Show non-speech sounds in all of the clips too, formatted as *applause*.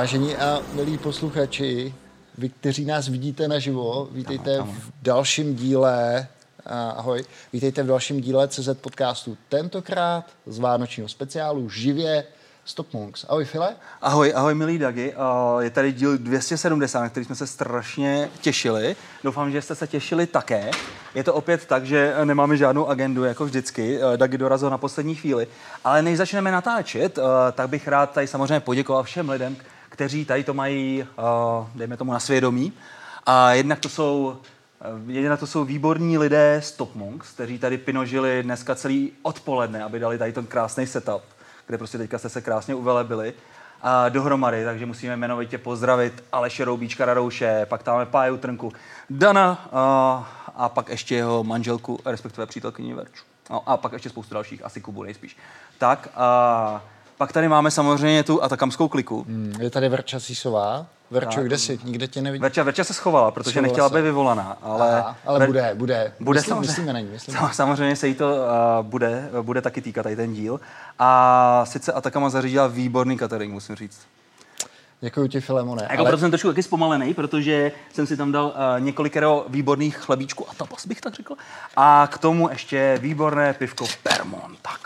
Vážení a milí posluchači, vy, kteří nás vidíte naživo, vítejte v dalším díle, ahoj, vítejte v dalším díle CZ podcastu. Tentokrát z Vánočního speciálu živě Stop Monks. Ahoj File. Ahoj, ahoj milí Dagi. Je tady díl 270, na který jsme se strašně těšili. Doufám, že jste se těšili také. Je to opět tak, že nemáme žádnou agendu, jako vždycky. Dagi dorazil na poslední chvíli. Ale než začneme natáčet, tak bych rád tady samozřejmě poděkoval všem lidem, kteří tady to mají, dejme tomu, na svědomí. A jednak to jsou Jednak to jsou výborní lidé z Top Monks, kteří tady pinožili dneska celý odpoledne, aby dali tady ten krásný setup kde prostě teďka jste se krásně uvelebili a dohromady, takže musíme jmenovitě pozdravit Aleše Roubíčka Radouše, pak tam máme Páju Trnku, Dana a, a pak ještě jeho manželku, respektive přítelkyni Verču. No, a pak ještě spoustu dalších, asi Kubu nejspíš. Tak a pak tady máme samozřejmě tu atakamskou kliku. Hmm, je tady Verča Sisová. Verčo, tak. kde jsi? Nikde tě nevidím. Verča, Verča se schovala, protože schovala nechtěla se. být vyvolaná. Ale, Aha, ale Ver... bude, bude. Bude myslím, samozřejmě. Myslíme na ní. Myslíme. *laughs* Samozřejmě se jí to uh, bude, bude taky týkat tady ten díl. A sice Atakama zařídila výborný catering, musím říct. Děkuji ti, Filemone. Jako ale... proto jsem trošku taky zpomalený, protože jsem si tam dal uh, několikero výborných chlebíčků a tapas bych tak řekl. A k tomu ještě výborné pivko Permon. Tak.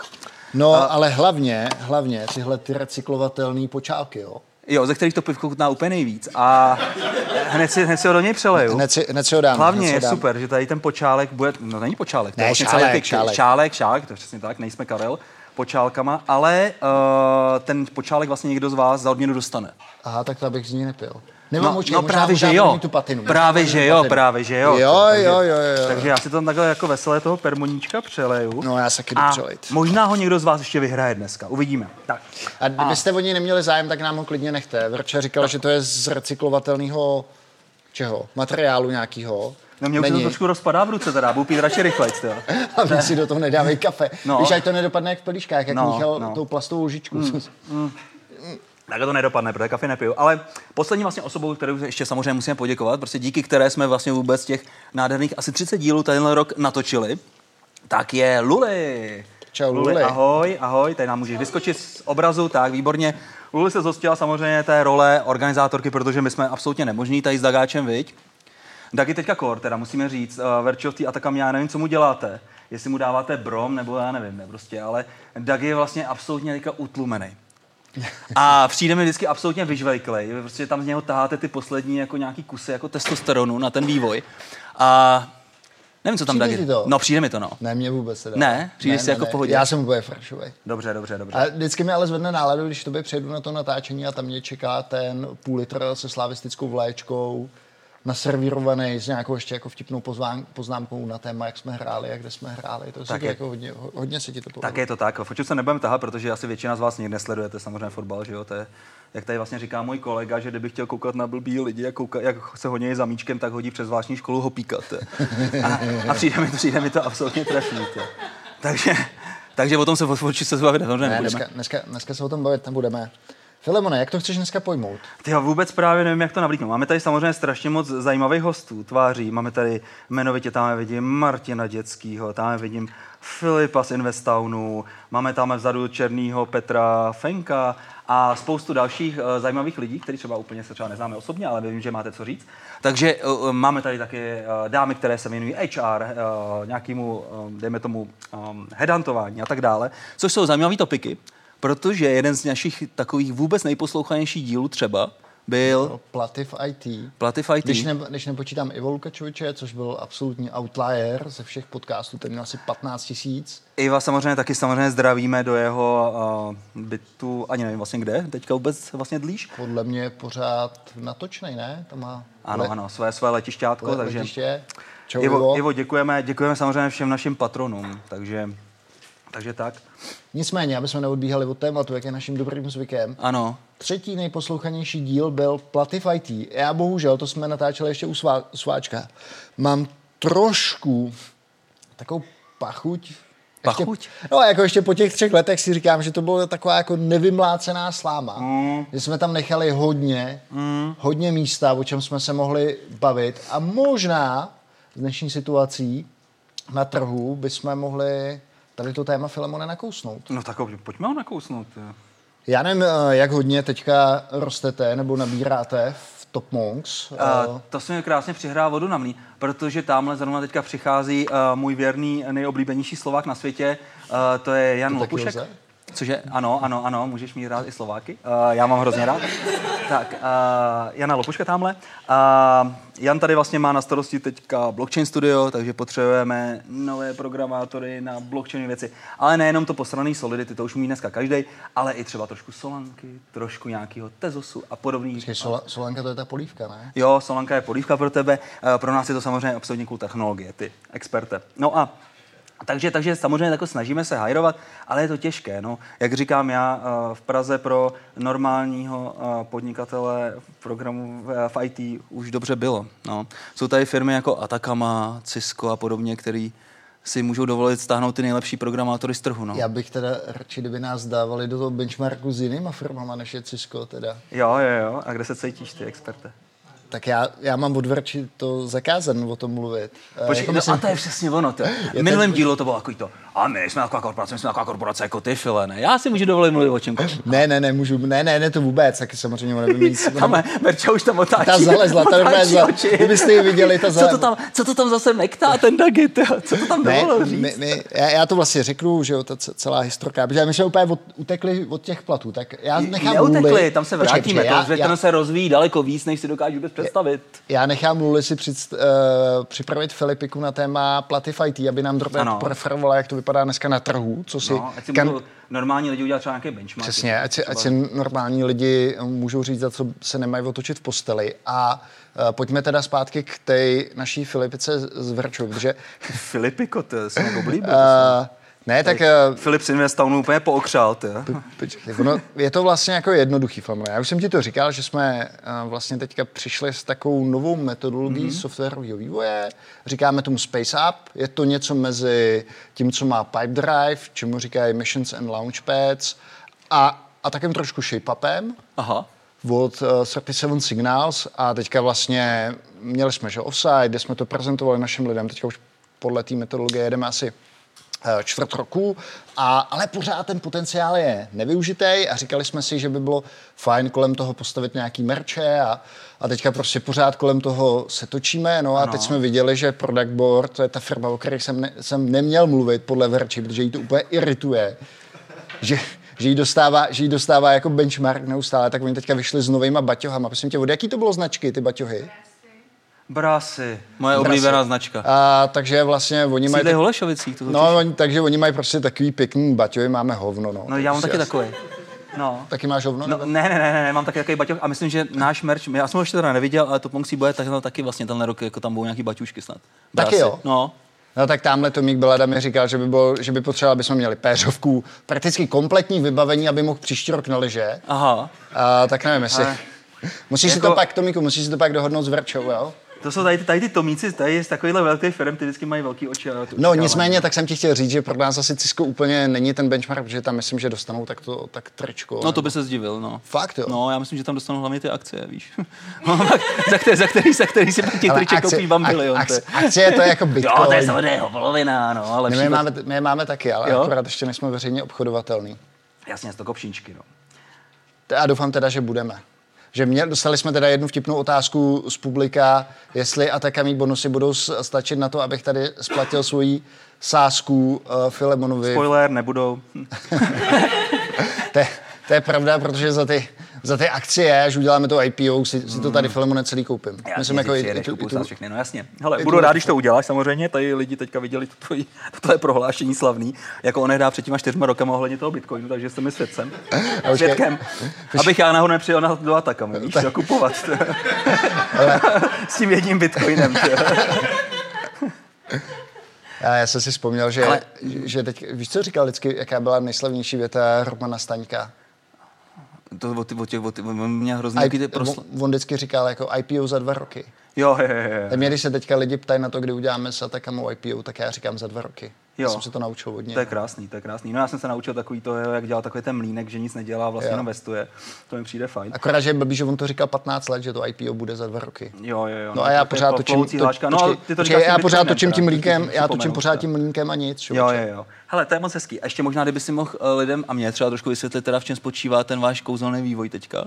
No, uh, ale hlavně, hlavně tyhle ty recyklovatelné počálky, jo. Jo, ze kterých to pivko chutná úplně nejvíc. A hned si, hned si ho do něj přeleju. Hned si, hned si ho dám. Hlavně je dám. super, že tady ten počálek bude, no není počálek, ne, to je vlastně šálek, celý šálek. šálek, šálek, to je přesně tak, nejsme Karel, počálkama, ale uh, ten počálek vlastně někdo z vás za odměnu dostane. Aha, tak to bych z ní nepil. Nemám no, oči, no právě, že jo. Tu patinu. Právě, že jo, právě, že jo. Jo, takže, jo, jo, jo. Takže já si tam takhle jako veselé toho permoníčka přeleju. No, já se taky a přelejt. možná ho někdo z vás ještě vyhraje dneska. Uvidíme. Tak. A kdybyste o něj neměli zájem, tak nám ho klidně nechte. Vrča říkal, tak. že to je z recyklovatelného čeho? Materiálu nějakého. No mě už to trošku rozpadá v ruce teda, budu pít radši rychle, *laughs* A my si do toho nedávej kafe. No. Víš, ať to nedopadne jak v pelíškách, jak no, Míchal no. tou plastovou lžičku. Mm, mm. Tak to nedopadne, protože kafe nepiju. Ale poslední vlastně osobou, kterou ještě samozřejmě musíme poděkovat, prostě díky které jsme vlastně vůbec těch nádherných asi 30 dílů tenhle rok natočili, tak je Luli. Čau, Luli. Luli. Ahoj, ahoj, tady nám můžeš vyskočit z obrazu, tak výborně. Luli se zhostila samozřejmě té role organizátorky, protože my jsme absolutně nemožní tady s Dagáčem, viď? Dagi teďka kor, teda musíme říct, uh, Verčo v té Atakam, já nevím, co mu děláte, jestli mu dáváte brom, nebo já nevím, ne, prostě, ale Dagi je vlastně absolutně teďka utlumený. A přijde mi vždycky absolutně vyžvejklej. Vy prostě tam z něho taháte ty poslední jako nějaký kusy jako testosteronu na ten vývoj. A Nevím, co tam to? No, přijde mi to, no. Ne, mě vůbec se dá. Ne? Přijde si jako v pohodě? Já jsem úplně fršový. Dobře, dobře, dobře. A vždycky mi ale zvedne náladu, když to by přejdu na to natáčení a tam mě čeká ten půl litr se slavistickou vléčkou, naservírovaný s nějakou ještě jako vtipnou pozván, poznámkou na téma, jak jsme hráli a kde jsme hráli. To tak je, jako hodně, hodně se ti to povedlo. Tak je to tak. Foču se nebudeme tahat, protože asi většina z vás nikdy nesledujete samozřejmě fotbal, že jo? To je, jak tady vlastně říká můj kolega, že kdyby chtěl koukat na blbý lidi, jak, kouka, jak se honí za míčkem, tak hodí přes zvláštní školu hopíkat. A, a přijde, mi, přijde mi to absolutně trefný. Takže, takže o tom se Foču se zbavit ne, dneska, dneska, dneska, se o tom bavit nebudeme. Filemone, jak to chceš dneska pojmout? Ty já vůbec právě nevím, jak to navlíknout. Máme tady samozřejmě strašně moc zajímavých hostů, tváří. Máme tady jmenovitě, tam vidím Martina Dětskýho, tam vidím Filipa z Investownu, máme tam vzadu černýho Petra Fenka a spoustu dalších uh, zajímavých lidí, kteří třeba úplně se třeba neznáme osobně, ale vím, že máte co říct. Takže uh, máme tady také uh, dámy, které se věnují HR, nějakému, dejme tomu, um, headantování a tak dále, což jsou zajímavé topiky protože jeden z našich takových vůbec nejposlouchanějších dílů třeba byl... No, Plativ IT. Plativ IT. Když, ne, když nepočítám Ivo Lukačoviče, což byl absolutní outlier ze všech podcastů, ten měl asi 15 tisíc. Iva samozřejmě taky samozřejmě zdravíme do jeho uh, bytu, ani nevím vlastně kde, teďka vůbec vlastně dlíš. Podle mě je pořád natočnej, ne? To má ano, le... ano, své, své letišťátko, le, takže... Letiště. Čau, Ivo, Ivo. Ivo, děkujeme, děkujeme samozřejmě všem našim patronům, takže takže tak. Nicméně, aby jsme neodbíhali od tématu, jak je naším dobrým zvykem. Ano. Třetí nejposlouchanější díl byl Plativ IT. Já bohužel, to jsme natáčeli ještě u svá, sváčka, mám trošku takovou pachuť. Pachuť? Ještě, no jako ještě po těch třech letech si říkám, že to byla taková jako nevymlácená sláma. Mm. Že jsme tam nechali hodně, mm. hodně místa, o čem jsme se mohli bavit. A možná z dnešní situací na trhu bychom mohli tady to téma Filemone nakousnout. No tak pojďme ho nakousnout. Já nevím, eh, jak hodně teďka rostete nebo nabíráte v Top Monks. Uh, to se mi krásně přihrá vodu na mlí, protože tamhle zrovna teďka přichází uh, můj věrný nejoblíbenější Slovák na světě, uh, to je Jan To Lopušek. Lze? Cože, ano, ano, ano, můžeš mít rád i Slováky. Uh, já mám hrozně rád. tak, uh, Jana Lopuška tamhle. Uh, Jan tady vlastně má na starosti teďka blockchain studio, takže potřebujeme nové programátory na blockchain věci. Ale nejenom to posraný Solidity, to už umí dneska každý, ale i třeba trošku Solanky, trošku nějakého Tezosu a podobných. Počkej, Sola, Solanka to je ta polívka, ne? Jo, Solanka je polívka pro tebe, eh, pro nás je to samozřejmě absolutně cool technologie, ty experte. No a takže, takže samozřejmě jako snažíme se hajrovat, ale je to těžké. No. Jak říkám já, eh, v Praze pro normálního eh, podnikatele v programu v- v IT už dobře bylo. No. Jsou tady firmy jako Atacama, Cisco a podobně, který si můžou dovolit stáhnout ty nejlepší programátory z trhu. No. Já bych teda radši, kdyby nás dávali do toho benchmarku s jinýma firmama, než je Cisco teda. Jo, jo, jo. A kde se cítíš ty, experte? Tak já, já mám od Verči to zakázan o tom mluvit. Eh, Počkej, jako no, myslím- a to je přesně ono. To. V to- minulém dílu to bylo takový to, a my jsme taková korporace, my jsme taková korporace jako ty, file, ne? Já si můžu dovolit mluvit o čem. Ne, ne, ne, můžu, ne, ne, ne, to vůbec, taky samozřejmě ono by mít. *laughs* Tam Merča už tam otáčí. Ta zalezla, ta otáčí normálně zla- oči. kdybyste ji viděli, ta co, zale- to tam, co to tam zase mektá, ten Dagit, co to tam Ne, dovolil říct? my, my, já, já, to vlastně řeknu, že jo, ta ce- celá historka, protože my jsme úplně od, utekli od těch platů, tak já nechám Neutekli, tam se Počkej, vrátíme, počkej, to já, ten já, se rozvíjí daleko víc, než si dokážu vůbec představit. já nechám Luli si před, uh, připravit Filipiku na téma platy IT, aby nám drobně preferovala, jak to vypadá dneska na trhu, co si... No, ať si kan- normální lidi udělat třeba nějaký benchmark. Přesně, ať si, ať si normální lidi můžou říct, za co se nemají otočit v posteli. A uh, pojďme teda zpátky k té naší Filipice z Vrčou, protože... Filipiko, to se nějak oblíbil. Uh, ne, tak... Filip si Investownu úplně pookřál, ty. ono, je to vlastně jako jednoduchý family. Já už jsem ti to říkal, že jsme uh, vlastně teďka přišli s takovou novou metodologií mm-hmm. softwarového vývoje. Říkáme tomu Space Up. Je to něco mezi tím, co má Pipedrive, čemu říkají Missions and Launchpads a, a takým trošku shape-upem Aha. od uh, 37 Signals a teďka vlastně měli jsme že offside, kde jsme to prezentovali našim lidem. Teďka už podle té metodologie jedeme asi eh, čtvrt roku, a, ale pořád ten potenciál je nevyužitý a říkali jsme si, že by bylo fajn kolem toho postavit nějaký merče a, a teďka prostě pořád kolem toho se točíme. No a Ano. teď jsme viděli, že Product Board, to je ta firma, o které jsem, ne, jsem neměl mluvit podle Verči, protože jí to úplně irituje, že, že jí dostává, že jí dostává jako benchmark neustále, tak oni teďka vyšli s novýma baťohama. Prosím tě, od jaký to bylo značky, ty baťohy? Brasy, moje Brasy. oblíbená značka. A, takže vlastně oni mají... Tak, Holešovicích, to no, oni, takže oni mají prostě takový pěkný baťohy, máme hovno, no. No já mám Prostě taky asi- takový. No. Taky máš hovno? No, ne, ne, ne, ne, mám taky takový baťoch a myslím, že náš merch, já jsem ho ještě teda neviděl, ale to Ponksy bude tak, taky vlastně tenhle rok, jako tam budou nějaký baťušky snad. Taky Brasy. jo? No. No tak tamhle Tomík Belada mi říkal, že by, bylo, že by potřeboval, aby jsme měli péřovku, prakticky kompletní vybavení, aby mohl příští rok na liže. Aha. A, tak nevím, jestli... Ale- Musíš si jako- to pak, Tomíku, musíš si to pak dohodnout s Verčou, jo? To jsou tady, ty- tady ty tomíci, tady z takovýchhle velkých firm, ty vždycky mají velký oči. No nicméně, tak jsem ti chtěl říct, že pro nás asi Cisco úplně není ten benchmark, protože tam myslím, že dostanou tak to tak tričko. No to by se zdivil, no. Fakt jo? No, já myslím, že tam dostanou hlavně ty akcie, víš. *laughs* No, za, který, za, který, za který si těch triček koupí bambilion. ak, akcie to je jako Bitcoin. *laughs* Jo, to je samozřejmě polovina, no, ale my, je máme, my je máme taky, ale Jo? akorát ještě nejsme veřejně obchodovatelný. Jasně, z to kopšínčky, no. A doufám teda, že budeme. Že mě, dostali jsme teda jednu vtipnou otázku z publika, jestli atakamí bonusy budou stačit na to, abych tady splatil svoji sásku uh, Filemonovi. Spoiler, nebudou. *laughs* To je, to je pravda, protože za ty, za ty akcie, až uděláme to IPO, si, si to tady Filemone celý koupím. Já Myslím, jako i, tu, i, tu, všechny, no jasně. Hele, budu rád, když to uděláš, samozřejmě, tady lidi teďka viděli to tvoje, to tvoje prohlášení slavný, jako on dá před těma čtyřma rokama ohledně toho Bitcoinu, takže jste mi svědcem, počkej. svědkem, abych já nahoru nepřijel na do atakami, víš, co, kupovat *laughs* s tím jedním Bitcoinem. já, já jsem si vzpomněl, že, Ale- že, že teď, víš, co říkal vždycky, jaká byla nejslavnější věta Romana Staňka? To od, těch- od těch, od těch, on mě hrozně taky ty prosl... on, on vždycky říkal jako IPO za dva roky. Jo, je, je, je. Tak mě, když se teďka lidi ptají na to, kdy uděláme s Atakamou IPO, tak já říkám za dva roky. Jo. Já jsem se to naučil od něj. To je krásný, to je krásný. No já jsem se naučil takový to, jak dělal takový ten mlínek, že nic nedělá, vlastně jenom vestuje. To mi přijde fajn. Akorát, že blbý, že on to říkal 15 let, že to IPO bude za dva roky. Jo, jo, jo. No, a já pořád točím, to. No, počkej, ty to počkej, já pořád točím tím mlínkem, já točím pořád tím mlínkem a nic. Jo, jo, jo. Hele, to je moc hezký. A ještě možná, kdyby si mohl eh, lidem a mě třeba trošku vysvětlit, teda v čem spočívá ten váš kouzelný vývoj teďka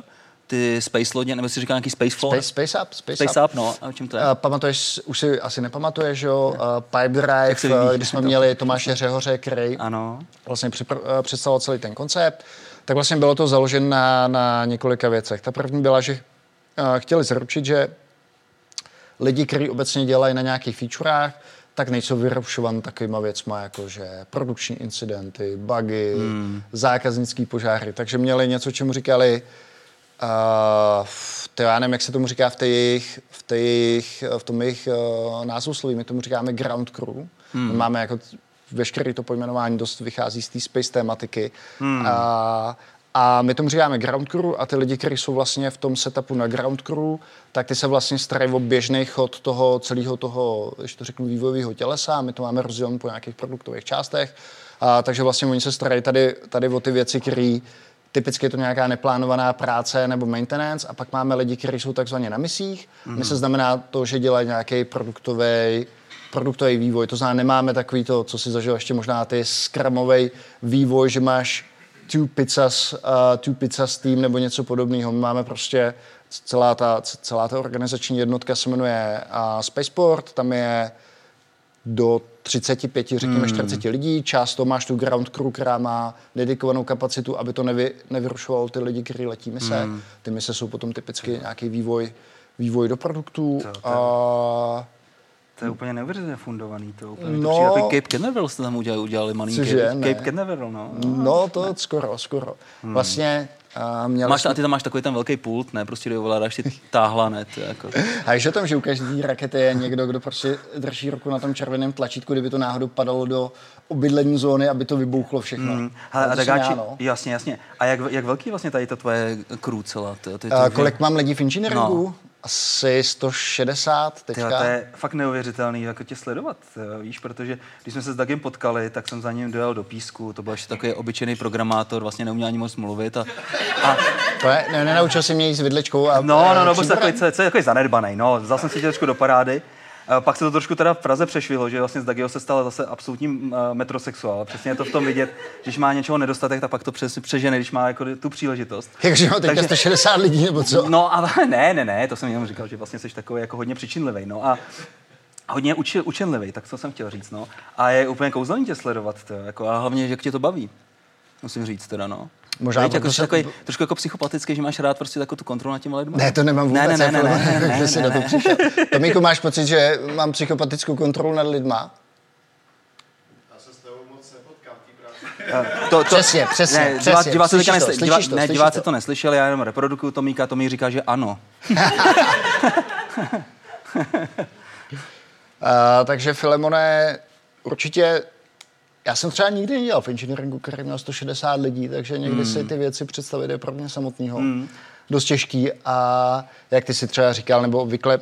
ty space lodě, nebo si říká nějaký space floor? Space, space up, space, space up. up. no, a čím to je? Uh, pamatuješ, už si asi nepamatuješ, jo, uh, Pipe Drive, uh, kdy jsme měli Tomáše Řehoře, který ano. vlastně připr- uh, představoval celý ten koncept, tak vlastně bylo to založeno na, na několika věcech. Ta první byla, že uh, chtěli zaručit, že lidi, kteří obecně dělají na nějakých featurách, tak nejsou vyrušovan takovýma věcma, jako že produkční incidenty, bugy, hmm. zákaznický požáry. Takže měli něco, čemu říkali Uh, to já nevím, jak se tomu říká v, té jejich, v, té jejich, v tom jejich uh, názvosloví, my tomu říkáme ground crew. Hmm. My máme jako veškeré to pojmenování dost vychází z té space tématiky. Hmm. Uh, a my tomu říkáme ground crew a ty lidi, kteří jsou vlastně v tom setupu na ground crew, tak ty se vlastně starají o běžný chod toho celého toho, když to řeknu, vývojového tělesa. My to máme rozdělené po nějakých produktových částech. A, takže vlastně oni se starají tady, tady o ty věci, které Typicky je to nějaká neplánovaná práce nebo maintenance a pak máme lidi, kteří jsou takzvaně na misích. Mm. My se znamená to, že dělají nějaký produktový produktový vývoj. To znamená, nemáme takový to, co si zažil ještě možná ty skramový vývoj, že máš two pizzas, uh, two pizzas team nebo něco podobného. My máme prostě celá ta, celá ta organizační jednotka se jmenuje uh, Spaceport, tam je do 35, řekněme hmm. 40 lidí. Část to máš tu ground crew, která má dedikovanou kapacitu, aby to nevy, nevyrušovalo ty lidi, kteří letí mise. Hmm. Ty mise jsou potom typicky nějaký vývoj, vývoj do produktů. To, to, a... to je úplně neuvěřitelně fundovaný. To úplně no, to jako Cape Canaveral jste tam udělali, udělali malinký. Cape, Cape Canaveral, no. No, to ne. skoro, skoro. Hmm. Vlastně a měl máš, jsme... a ty tam máš takový ten velký pult, ne? Prostě do ovládáš ty táhla, ne? Ty, jako. *laughs* A víš o tom, že u každé rakety je někdo, kdo prostě drží ruku na tom červeném tlačítku, kdyby to náhodou padalo do obydlení zóny, aby to vybouchlo všechno. Mm. Hele, a tak no. jasně, jasně. A jak, jak velký vlastně tady to tvoje crew celá? Ty, ty, ty, a kolik mám lidí v inženýringu? No. Asi 160 teďka. Tyhle, to je fakt neuvěřitelný, jako tě sledovat, víš, protože když jsme se s Dagem potkali, tak jsem za ním dojel do písku, to byl ještě takový obyčejný programátor, vlastně neuměl ani moc mluvit a... a... To je, ne, nenaučil si mě jít s vidličkou a... No, no, no, byl takový, co, co je takový zanedbaný, no, vzal jsem si tě trošku do parády, pak se to trošku teda v Praze přešvilo, že vlastně z Dagio se stal zase absolutní uh, metrosexuál. Přesně je to v tom vidět, když má něčeho nedostatek, tak pak to přes, přežene, když má jako tu příležitost. Takže no, teďka jste 60 lidí nebo co? No, ale *laughs* ne, ne, ne, to jsem jenom říkal, že vlastně jsi takový jako hodně přičinlivý. No a hodně uči, učenlivý, tak to jsem chtěl říct, no. A je úplně kouzelný tě sledovat, to, jako, a hlavně, jak tě to baví, musím říct teda, no. Možná Víš, jako, se... takový, trošku jako psychopatický, že máš rád prostě takovou tu kontrolu nad těma lidmi. Ne, to nemám vůbec. Ne, ne, *laughs* ne, ne, ne, ne, ne, ne, ne. přišel. Tomíku, máš pocit, že mám psychopatickou kontrolu nad lidma? *laughs* To, to, přesně, přesně, ne, přesně. Diváci, to, nesli, to, divá, ne, diváci to. to neslyšeli, já jenom reprodukuju Tomíka, Tomík říká, že ano. *laughs* uh, takže Filemone, určitě já jsem třeba nikdy nedělal v engineeringu, který měl 160 lidí, takže někdy mm. si ty věci představit je pro mě samotného mm. dost těžký. A jak ty si třeba říkal, nebo obvykle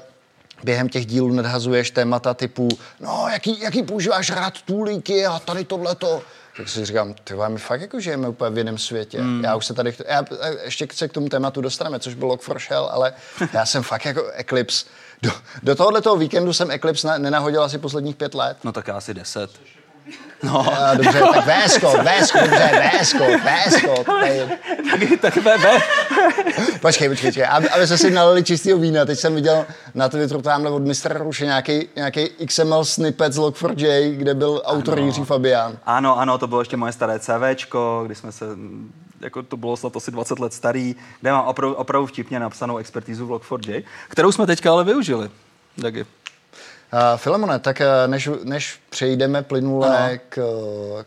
během těch dílů nadhazuješ témata typu, no, jaký, jaký používáš rád tůlíky a tady tohleto. Tak si říkám, ty my fakt jako žijeme úplně v jiném světě. Mm. Já už se tady, já, ještě se k tomu tématu dostaneme, což byl Log4Shell, ale *laughs* já jsem fakt jako Eclipse. Do, do tohoto víkendu jsem Eclipse na, nenahodil asi posledních pět let. No tak asi deset. No. A, dobře, tak Vésko, Vésko, dobře, Vésko, Vésko. *laughs* Tak, tak ve, ve. *laughs* Počkej, počkej, počkej. Aby, aby se si nalili čistého vína, teď jsem viděl na Twitteru tamhle od Mr. Ruše nějaký, nějaký XML snippet z Log4j, kde byl autor Jiří Fabián. Ano, ano, to bylo ještě moje staré CVčko, kdy jsme se jako to bylo snad asi 20 let starý, kde mám opravdu, opravdu vtipně napsanou expertizu v Log4j, kterou jsme teďka ale využili. Taky. Uh, Filemone, tak uh, než, než přejdeme plynule k,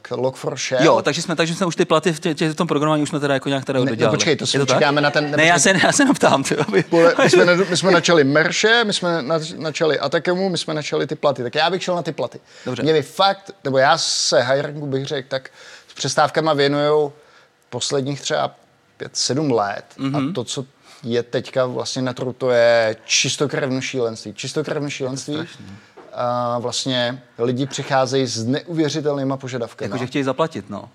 k Log4Shell. Jo, takže jsme, takže jsme už ty platy v, tě, tě, v tom programování už jsme teda jako nějak teda ne, no, počkej, to, to čekáme na ten... Ne, já se, já se neptám. Ty, aby... my, jsme, my jsme načali Merše, my jsme načali Atakemu, my jsme načali ty platy. Tak já bych šel na ty platy. Dobře. Mě by fakt, nebo já se hiringu bych řekl, tak s přestávkama věnuju posledních třeba 5-7 let. Mm-hmm. A mhm. to, co je teďka vlastně na trhu, to je čistokrevné šílenství. Čistokrevné šílenství. Vlastně lidi přicházejí s neuvěřitelnýma požadavky. Jako, že chtějí zaplatit, no.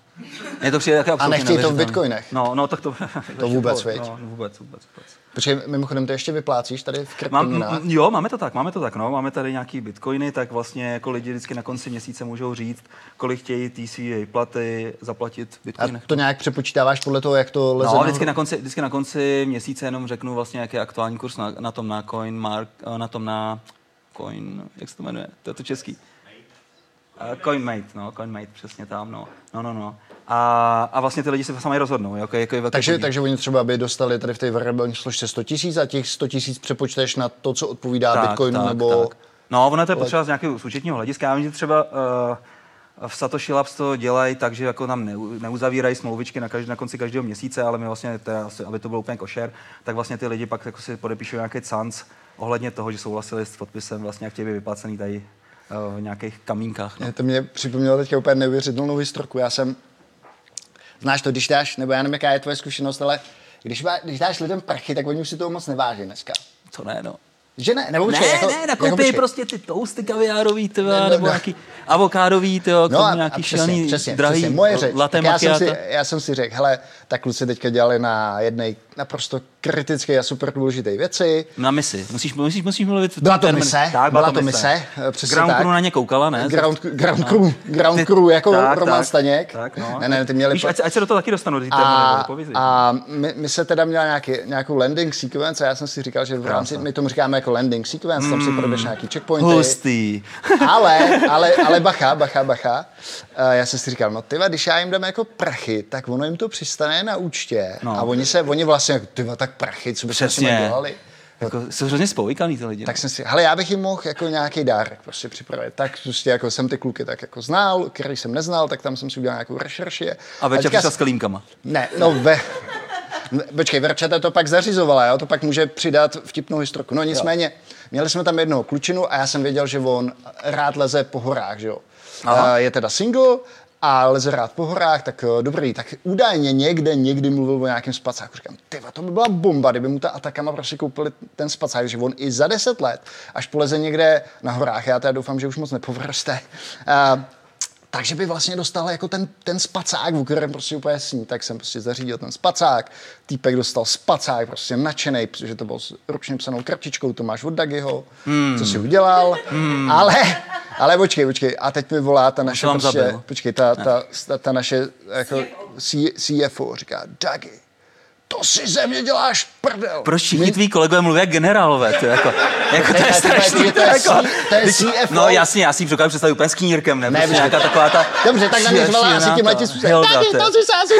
Mně to přijde A nechtějí to v bitcoinech. No, no, tak to... To vůbec, *laughs* veď. No, vůbec, vůbec, vůbec. Protože mimochodem to ještě vyplácíš tady v kryptoměnách. Mám, jo, máme to tak, máme to tak, no. Máme tady nějaký bitcoiny, tak vlastně jako lidi vždycky na konci měsíce můžou říct, kolik chtějí TCA platy zaplatit v bitcoinech. A to nějak přepočítáváš podle toho, jak to leze? No, vždycky na, konci, vždycky na konci měsíce jenom řeknu vlastně, jaký je aktuální kurz na, na tom na CoinMark, na tom na Coin, jak se to jmenuje, to je to český. Uh, CoinMate, no, CoinMate, přesně tam, no. No, no, no. A, a vlastně ty lidi se sami rozhodnou. Jako, jako je takže, takže oni třeba by dostali tady v té variabilní složce 100 tisíc a těch 100 tisíc přepočteš na to, co odpovídá tak, Bitcoinu tak, nebo... Tak. No, ono to je potřeba z nějakého součetního hlediska. Já vím, že třeba uh, v Satoshi Labs to dělají tak, že jako nám neuzavírají smlouvičky na, každý, na konci každého měsíce, ale my vlastně, teda, aby to bylo úplně košer, tak vlastně ty lidi pak jako si podepíšou nějaký canc ohledně toho, že souhlasili s podpisem vlastně, jak chtějí vyplacený tady uh, v nějakých kamínkách. No. To mě připomnělo teďka úplně neuvěřitelnou historku. Já jsem Znáš to, když dáš, nebo já nevím, jaká je tvoje zkušenost, ale když, když dáš lidem prachy, tak oni už si toho moc neváží dneska. Co ne, no. Že ne, nebo ne, jako, ne, nakoupí jako prostě ty toasty kaviárový, tyva, ne, ne, nebo ne. nějaký avokádový, tyva, no a, nějaký a přesně, přesně, drahý, přesně, moje řeč. Já jsem, si, já jsem si řekl, hele, tak kluci teďka dělali na jedné naprosto kritické a super důležité věci. Na misi. Musíš, musíš, musíš mluvit. Byla to mise. Tak, byla, byla to mise. mise. Eh, přesně Ground tak. Crew na ně koukala, ne? Ground, ground no. Crew, ground ty, crew jako tak, Roman tak, Staněk. Tak, no. Ne, ne, ty měli... Víš, ať, ať, se do toho taky dostanu. A, a my, my, se teda měla nějaký, nějakou landing sequence a já jsem si říkal, že v rámci, my tomu říkáme jako landing sequence, tam si hmm. projdeš nějaký checkpointy. Hustý. ale, ale, ale bacha, bacha, bacha. Uh, já jsem si říkal, no tyva, když já jim dám jako prachy, tak ono jim to přistane na účtě no. a oni se, oni vlastně, jako, tyva, tak prachy, co bychom si dělali. Jako, jsou hrozně spovykaný ty lidi. Tak jsem si, hele, já bych jim mohl jako nějaký dárek prostě připravit. Tak prostě jako jsem ty kluky tak jako znal, který jsem neznal, tak tam jsem si udělal nějakou rešerši. A večer přišel s kelímkama. Ne, no ve, Počkej, Verčeta to pak zařizovala, jo? to pak může přidat vtipnou historku. No nicméně, jo. měli jsme tam jednoho klučinu a já jsem věděl, že on rád leze po horách, že jo. Aha. Je teda single a leze rád po horách, tak eh, dobrý, tak údajně někde někdy mluvil o nějakém spacáku. Říkám, ty to by byla bomba, kdyby mu ta Atakama prostě koupili ten spacák, že on i za deset let, až poleze někde na horách, já teda doufám, že už moc nepovroste, uh, takže by vlastně dostal jako ten, ten spacák, v kterém prostě úplně sní. Tak jsem prostě zařídil ten spacák, týpek dostal spacák, prostě nadšený, protože to byl s ručně psanou kartičkou, to máš od Dagiho, hmm. co si udělal, hmm. ale, ale počkej, počkej, a teď mi volá ta naše, prostě, počkej, ta, ta, ta, ta naše jako CFO říká, Dagi, to si ze mě děláš prdel. Proč všichni tví kolegové mluví jak generálové, to, jako, jako to je strašný. To je, jako, to je CFO. No jasně, já si ji dokážu představit úplně s knírkem, ne? ne prostě nějaká taková ta... Dobře, tak na mě zvala asi tím letí způsobem. Taky, to si se asi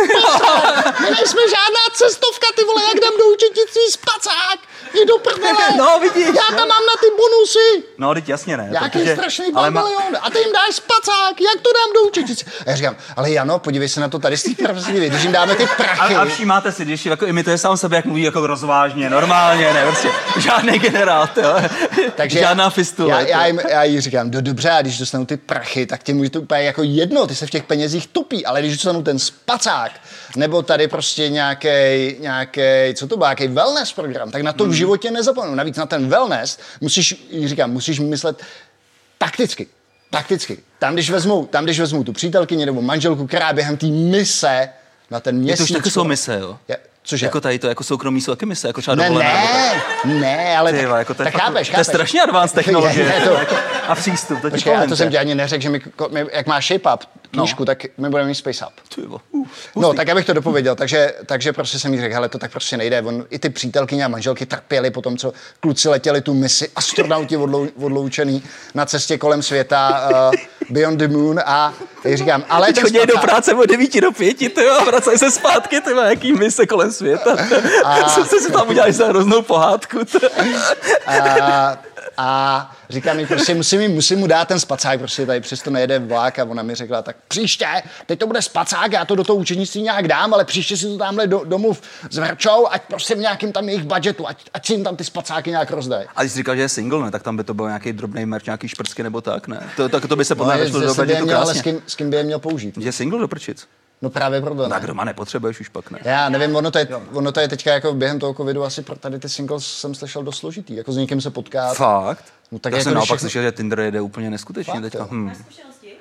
My nejsme žádná cestovka, ty vole, jak jdem do učitnictví spacák. Je do prdele. *laughs* No, vidíš. Já tam mám na ty bonusy. No, teď jasně ne. Jaký protože, strašný ale ma... A ty jim dáš spacák, jak to dám do učitnice? A já říkám, ale Jano, podívej se na to tady z té když jim dáme ty prachy. A, a všímáte si, když jako imituje sám sebe, jak mluví jako rozvážně, normálně, ne, prostě žádný generál, jo. Takže žádná fistula. Já, já, jim, já jí říkám, do dobře, a když dostanu ty prachy, tak ti může to úplně jako jedno, ty se v těch penězích tupí, ale když dostanu ten spacák, nebo tady prostě nějaký, nějaký, co to byl, nějaký wellness program, tak na to v hmm. životě nezapomenu. Navíc na ten wellness musíš, říkám, musíš myslet takticky. Takticky. Tam, když vezmu, tam, když vezmu tu přítelkyni nebo manželku, která během té mise na ten měsíc... Je to už taky jsou mise, jo? Je, Cože? Jako tady to, jako soukromí jsou taky mise, jako třeba ne, ne, ne, ale Ty, tak, jako to tak chápeš, chápeš. To je strašně advanced technologie. je to, jako, a přístup. To Počkej, já to jsem ti ani neřekl, že my, my jak má Shape Up knížku, no. tak my budeme mít Space Up. Uh, no, tak abych to dopověděl. Takže, takže prostě jsem jí řekl, hele, to tak prostě nejde. On, I ty přítelkyně a manželky trpěly po tom, co kluci letěli tu misi, astronauti odlou, odloučený na cestě kolem světa, uh, Beyond the Moon a teď říkám, ale Teď chodí do práce od 9 do 5, ty jo, a vracají se zpátky, ty jaký mise kolem světa. A... *laughs* Jsem si tam udělali za hroznou pohádku. a, a říkám mi, prostě musím, musím mu dát ten spacák, prostě tady přesto nejede vlak a ona mi řekla, tak příště, teď to bude spacák, já to do toho učenictví nějak dám, ale příště si to tamhle do, domluv s Verčou, ať prostě v nějakém tam jejich budgetu, ať, ať si jim tam ty spacáky nějak rozdají. A když jsi říkal, že je single, ne, tak tam by to byl nějaký drobný merch, nějaký šprcky nebo tak, ne? To, tak to by se podle no, do to krásně. S kým, s kým by je měl použít? Je single do prčic. No právě proto Tak doma nepotřebuješ už pak, ne? Já nevím, ono to, je, ono to je teďka jako během toho covidu asi pro tady ty singles jsem slyšel dost složitý, jako s někým se potkat. Fakt? No, tak Já jako jsem naopak všechno- slyšel, že Tinder jede úplně neskutečně Fakt, teďka. jo? Hm.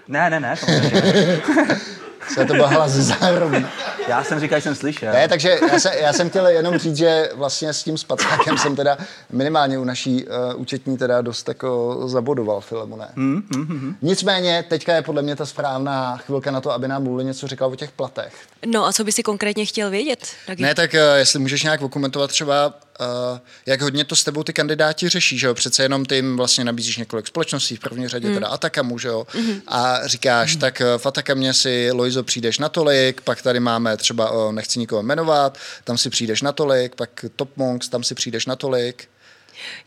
Ne, ne, ne. *laughs* Se to bahla ze zároveň. Já jsem říkal, že jsem slyšel. Ne, takže já, se, já jsem chtěl jenom říct, že vlastně s tím spacákem jsem teda minimálně u naší uh, účetní teda dost jako zabodoval Filemone. Hmm, hmm, hmm. Nicméně teďka je podle mě ta správná chvilka na to, aby nám Luli něco říkal o těch platech. No a co by si konkrétně chtěl vědět? Taky? Ne, tak uh, jestli můžeš nějak okomentovat třeba, uh, jak hodně to s tebou ty kandidáti řeší, že jo? Přece jenom ty jim vlastně nabízíš několik společností, v první řadě mm. teda Atakamu, že jo? Mm. A říkáš, mm. tak uh, v Atakamě si, Loizo, přijdeš na tolik, pak tady máme třeba, uh, nechci nikoho jmenovat, tam si přijdeš na tolik, pak Top Monks, tam si přijdeš na tolik.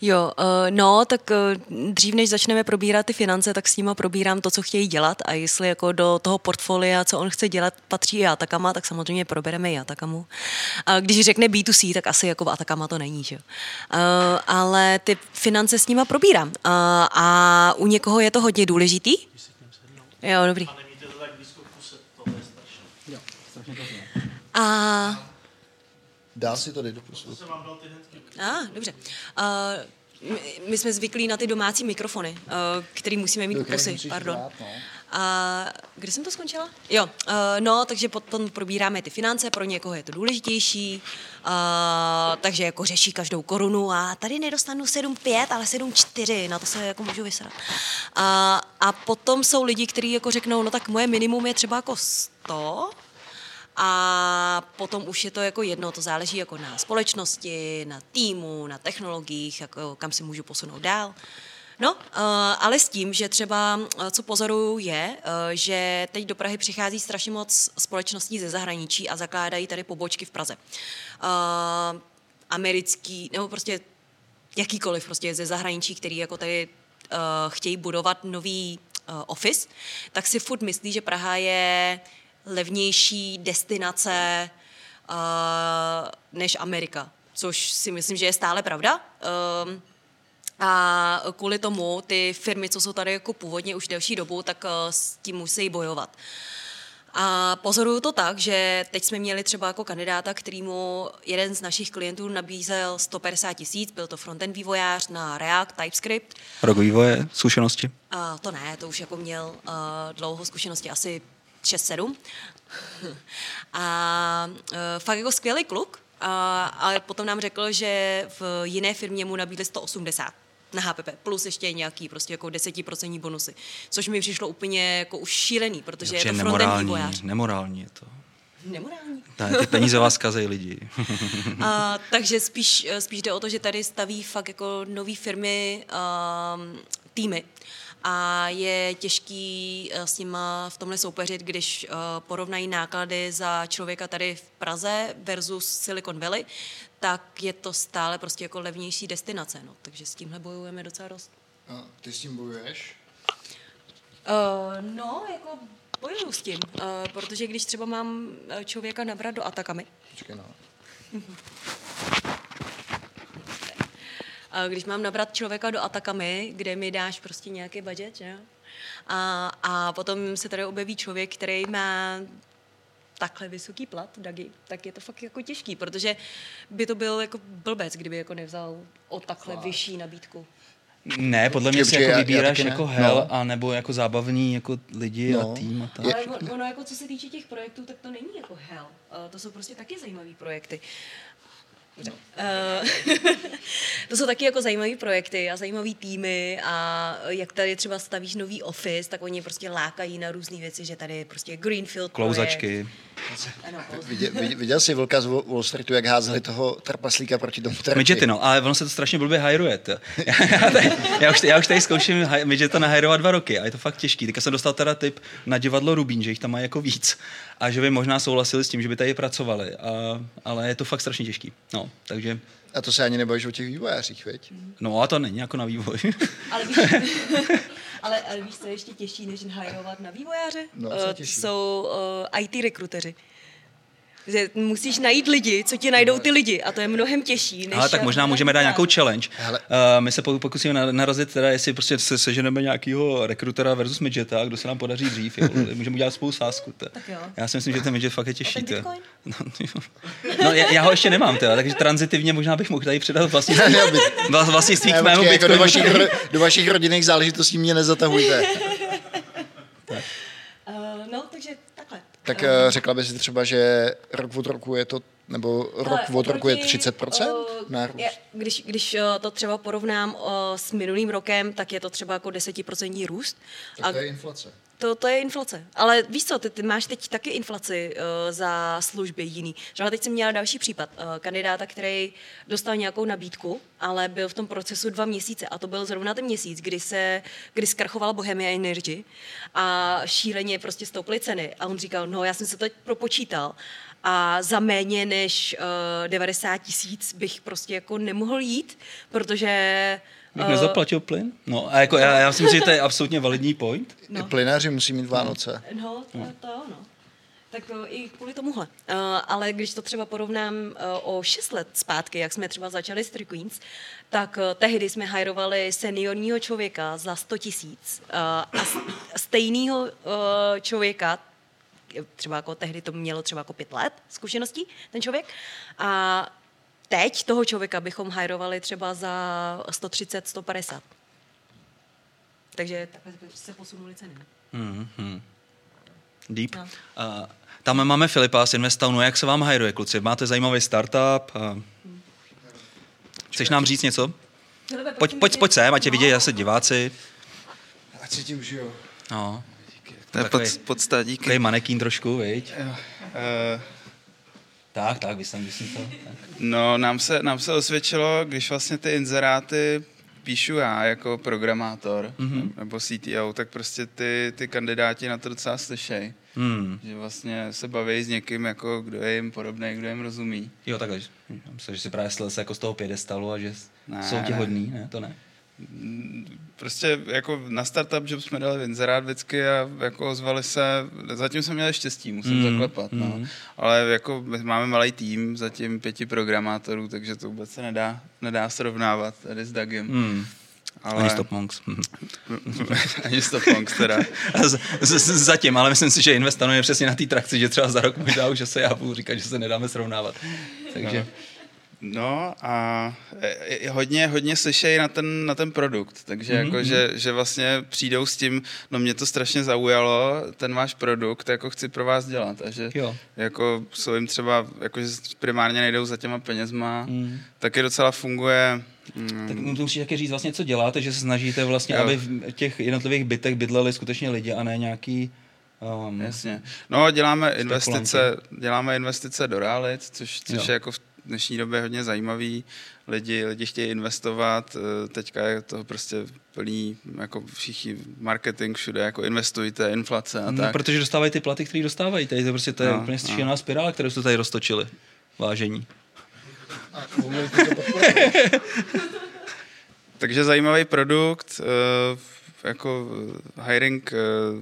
Jo, uh, no, tak uh, dřív než začneme probírat ty finance, tak s nima probírám to, co chtějí dělat a jestli jako do toho portfolia, co on chce dělat, patří i Atakama, tak samozřejmě probereme i Atakamu. A když řekne B2C, tak asi jako v Atakama to není, že jo. Uh, ale ty finance s nima probírám. Uh, a u někoho je to hodně důležitý. Jo, dobrý. A Dá si to, dej do pusu. A, ah, dobře. Uh, my, my jsme zvyklí na ty domácí mikrofony, uh, který musíme mít u pusy, pardon. dát, no. A kde jsem to skončila? Jo, uh, no, takže potom probíráme ty finance, pro někoho je to důležitější, uh, takže jako řeší každou korunu a tady nedostanu 7,5, ale 7,4, na to se jako můžu vysrat. Uh, a potom jsou lidi, kteří jako řeknou, no tak moje minimum je třeba jako 100, a potom už je to jako jedno, to záleží jako na společnosti, na týmu, na technologiích, jako kam si můžu posunout dál. No, uh, ale s tím, že třeba, uh, co pozoruju, je, uh, že teď do Prahy přichází strašně moc společností ze zahraničí a zakládají tady pobočky v Praze. Americký, nebo prostě jakýkoliv prostě ze zahraničí, který jako tady chtějí budovat nový office, tak si furt myslí, že Praha je levnější destinace uh, než Amerika, což si myslím, že je stále pravda. Um, a kvůli tomu ty firmy, co jsou tady jako původně už delší dobu, tak uh, s tím musí bojovat. A pozoruju to tak, že teď jsme měli třeba jako kandidáta, kterýmu jeden z našich klientů nabízel 150 tisíc, byl to frontend vývojář na React, TypeScript. Rok vývoje, zkušenosti? A to ne, to už jako měl uh, dlouho zkušenosti, asi 6-7. a uh, fakt jako skvělý kluk, a, ale potom nám řekl, že v jiné firmě mu nabídli 180 na HPP, plus ještě nějaký prostě jako desetiprocentní bonusy, což mi přišlo úplně jako už šílený, protože je to frontend nemorální, nemorální je to. Nemorální. Ne, ty peníze vás kazejí lidi. *laughs* A, takže spíš, spíš jde o to, že tady staví fakt jako nové firmy, um, týmy. A je těžký uh, s nima v tomhle soupeřit, když uh, porovnají náklady za člověka tady v Praze versus Silicon Valley, tak je to stále prostě jako levnější destinace. No. Takže s tímhle bojujeme docela dost. A ty s tím bojuješ? Uh, no, jako bojuju s tím, uh, protože když třeba mám eh, člověka nabrat do Atakamy, Počkej, no. *laughs* Když mám nabrat člověka do Atakamy, kde mi dáš prostě nějaký budget, že jo? A, a potom se tady objeví člověk, který má takhle vysoký plat, Dagi, tak je to fakt jako těžký, protože by to byl jako blbec, kdyby jako nevzal o takhle Fakt. vyšší nabídku. Ne, podle mě si jako já- já vybíráš taky ne. jako hell, No. a nebo jako zábavní jako lidi No. a tým a tak. Ale on- ono jako co se týče těch projektů, tak to není jako hell. Uh, to jsou prostě taky zajímavé projekty. Dobře. Uh, *laughs* to jsou taky jako zajímavé projekty a zajímavé týmy a jak tady třeba stavíš nový office, tak oni prostě lákají na různé věci, že tady je prostě Greenfield Klouzačky. Ano, Viděl, viděl, jsi Vlka z Wall Streetu, jak házeli toho trpaslíka proti tomu trati? Midgety, no, ale ono se to strašně blbě hajruje. *laughs* Já, tady, já, už, já už tady zkouším midgeta nahajrovat dva roky a je to fakt těžký. Teďka jsem dostal teda tip na divadlo Rubín, že jich tam mají jako víc a že by možná souhlasili s tím, že by tady pracovali, a, ale je to fakt strašně těžký. No, takže, A to se ani nebojíš o těch vývojářích, veď? no a to není jako na vývoj. *laughs* Ale víš, *laughs* ale, ale víš, co je ještě těžší, než hajrovat na vývojáře? No, Eh, těžší? jsou uh, IT rekruteři. Že musíš najít lidi, co ti najdou ty lidi a to je mnohem těžší. Než Ale tak možná můžeme dát nějakou challenge. Hele. Uh, my se po- pokusíme narazit teda, jestli prostě se seženeme nějakého rekrutera versus midgeta, kdo se nám podaří dřív. Jo. *laughs* Můžeme udělat spolu sásku. To. Tak jo. Já si myslím, že ten midget fakt je A těžší. *laughs* No, jo. no já, já, ho ještě nemám, teda, takže transitivně možná bych mohl tady předat vlastní, *laughs* vla- vlastnictví k mému počkej, jako do, vašich, do vašich rodinných záležitostí mě nezatahujte. Uh, no, takže takhle. Tak uh, řekla by si třeba, že rok od roku je to, nebo rok Ale od roku je oproti, 30% uh, nárůst? je- Když, když uh, to třeba porovnám uh, s minulým rokem, tak je to třeba jako desetiprocentní růst. Tak to je inflace. To, to je inflace. Ale víš co, ty, ty máš teď taky inflaci uh, za služby jiný. Třeba teď jsem měla další případ uh, kandidáta, který dostal nějakou nabídku, ale byl v tom procesu dva měsíce a to byl zrovna ten měsíc, kdy se, kdy zkrachovala Bohemia Energy a šíleně prostě stouply ceny. A on říkal, no já jsem se to propočítal a za méně než uh, 90 tisíc bych prostě jako nemohl jít, protože Bych uh, nezaplatil plyn? No a jako já, já si myslím, že to je absolutně validní point. No. I plynáři musí mít Vánoce. No, to, to jo, no. Tak uh, i kvůli tomuhle. Uh, ale když to třeba porovnám uh, o 6 let zpátky, jak jsme třeba začali s Three Queens, tak uh, tehdy jsme hajrovali seniorního člověka za 100 tisíc uh, a stejného uh, člověka, třeba jako tehdy to mělo třeba jako pět let zkušeností, ten člověk, a teď toho člověka bychom hajrovali třeba za 130, 150. Takže takhle se posunuly ceny. Mm-hmm. Deep. No. Uh, tam máme Filipa z Investownu. Jak se vám hajruje, kluci? Máte zajímavý startup? Uh, chceš nám říct něco? Pojď, pojď, pojď sem, ať tě vidějí zase diváci. Ať si ti užiju. No. To je pod, podsta, díky. Takový manekín trošku, viď? Eh, Tak, tak, vysem, vysem to. Tak. No, nám se, nám se osvědčilo, když vlastně ty inzeráty píšu já jako programátor mm-hmm. nebo CTO, tak prostě ty, ty kandidáti na to docela slyšej. Hmm. Že vlastně se baví s někým, jako kdo je jim podobný, kdo jim rozumí. Jo, takhle. Myslím, že si právě slil se jako z toho pědestalu a že Ne, jsou ti hodní, ne? To ne. Prostě jako na startup job jsme dali inzerát vždycky a jako ozvali se, zatím jsme měli štěstí, musím Mm, mm, zaklepat, no. mm. Ale jako my máme malý tým, zatím pěti programátorů, takže to vůbec se nedá, nedá srovnávat tady s Dagem. Hmm. Ale... Ani Stop Monks. *laughs* Ani Stop Punks teda. *laughs* Z, z, z, zatím, ale myslím si, že Investano je přesně na té trakci, že třeba za rok možná už se já budu říkat, že se nedáme srovnávat. Takže No a e, e, hodně, hodně slyšejí na ten, na ten produkt, takže mm-hmm. jako, že, že vlastně přijdou s tím, no mě to strašně zaujalo, ten váš produkt, jako chci pro vás dělat a že Jo. jako jsou jim třeba, jako, že primárně nejdou za těma penězma, Mm. taky docela funguje, mm, tak musíš taky říct vlastně, co děláte, že se snažíte vlastně, Jo. aby v těch jednotlivých bytech bydleli skutečně lidi a ne nějaký... Um, Jasně. No, děláme investice, děláme investice do realit, což, což Jo. je jako v dnešní době hodně zajímavý. Lidi, lidi chtějí investovat, eh, teďka je to prostě plný, jako všichni marketing všude, jako investujte, inflace a no, tak. protože dostávají ty platy, které dostávají. Tady to prostě to je No, úplně no. šílená spirála, kterou jste tady roztočili. Vážení. *laughs* Takže zajímavý produkt, eh, jako eh, hiring eh,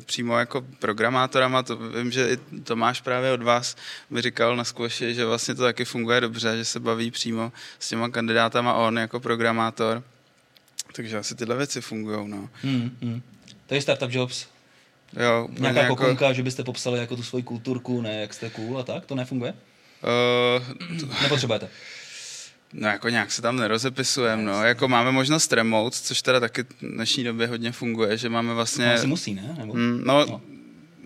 přímo jako programátorama, to vím, že i Tomáš právě od vás mi říkal na skvoši, že vlastně to taky funguje dobře, že se baví přímo s těma kandidátama on jako programátor. Takže asi tyhle věci fungují, no. Hmm, hmm. To je Startup Jobs. Jo, Nějaká jako, kokonka, že byste popsali jako tu svoji kulturku, ne jak jste cool a tak, to nefunguje? uh, Nepotřebujete. No jako nějak se tam nerozepisujeme, no. Jako máme možnost remote, což teda taky v dnešní době hodně funguje, že máme vlastně... No, musí, ne? Nebo? Mm, no, No.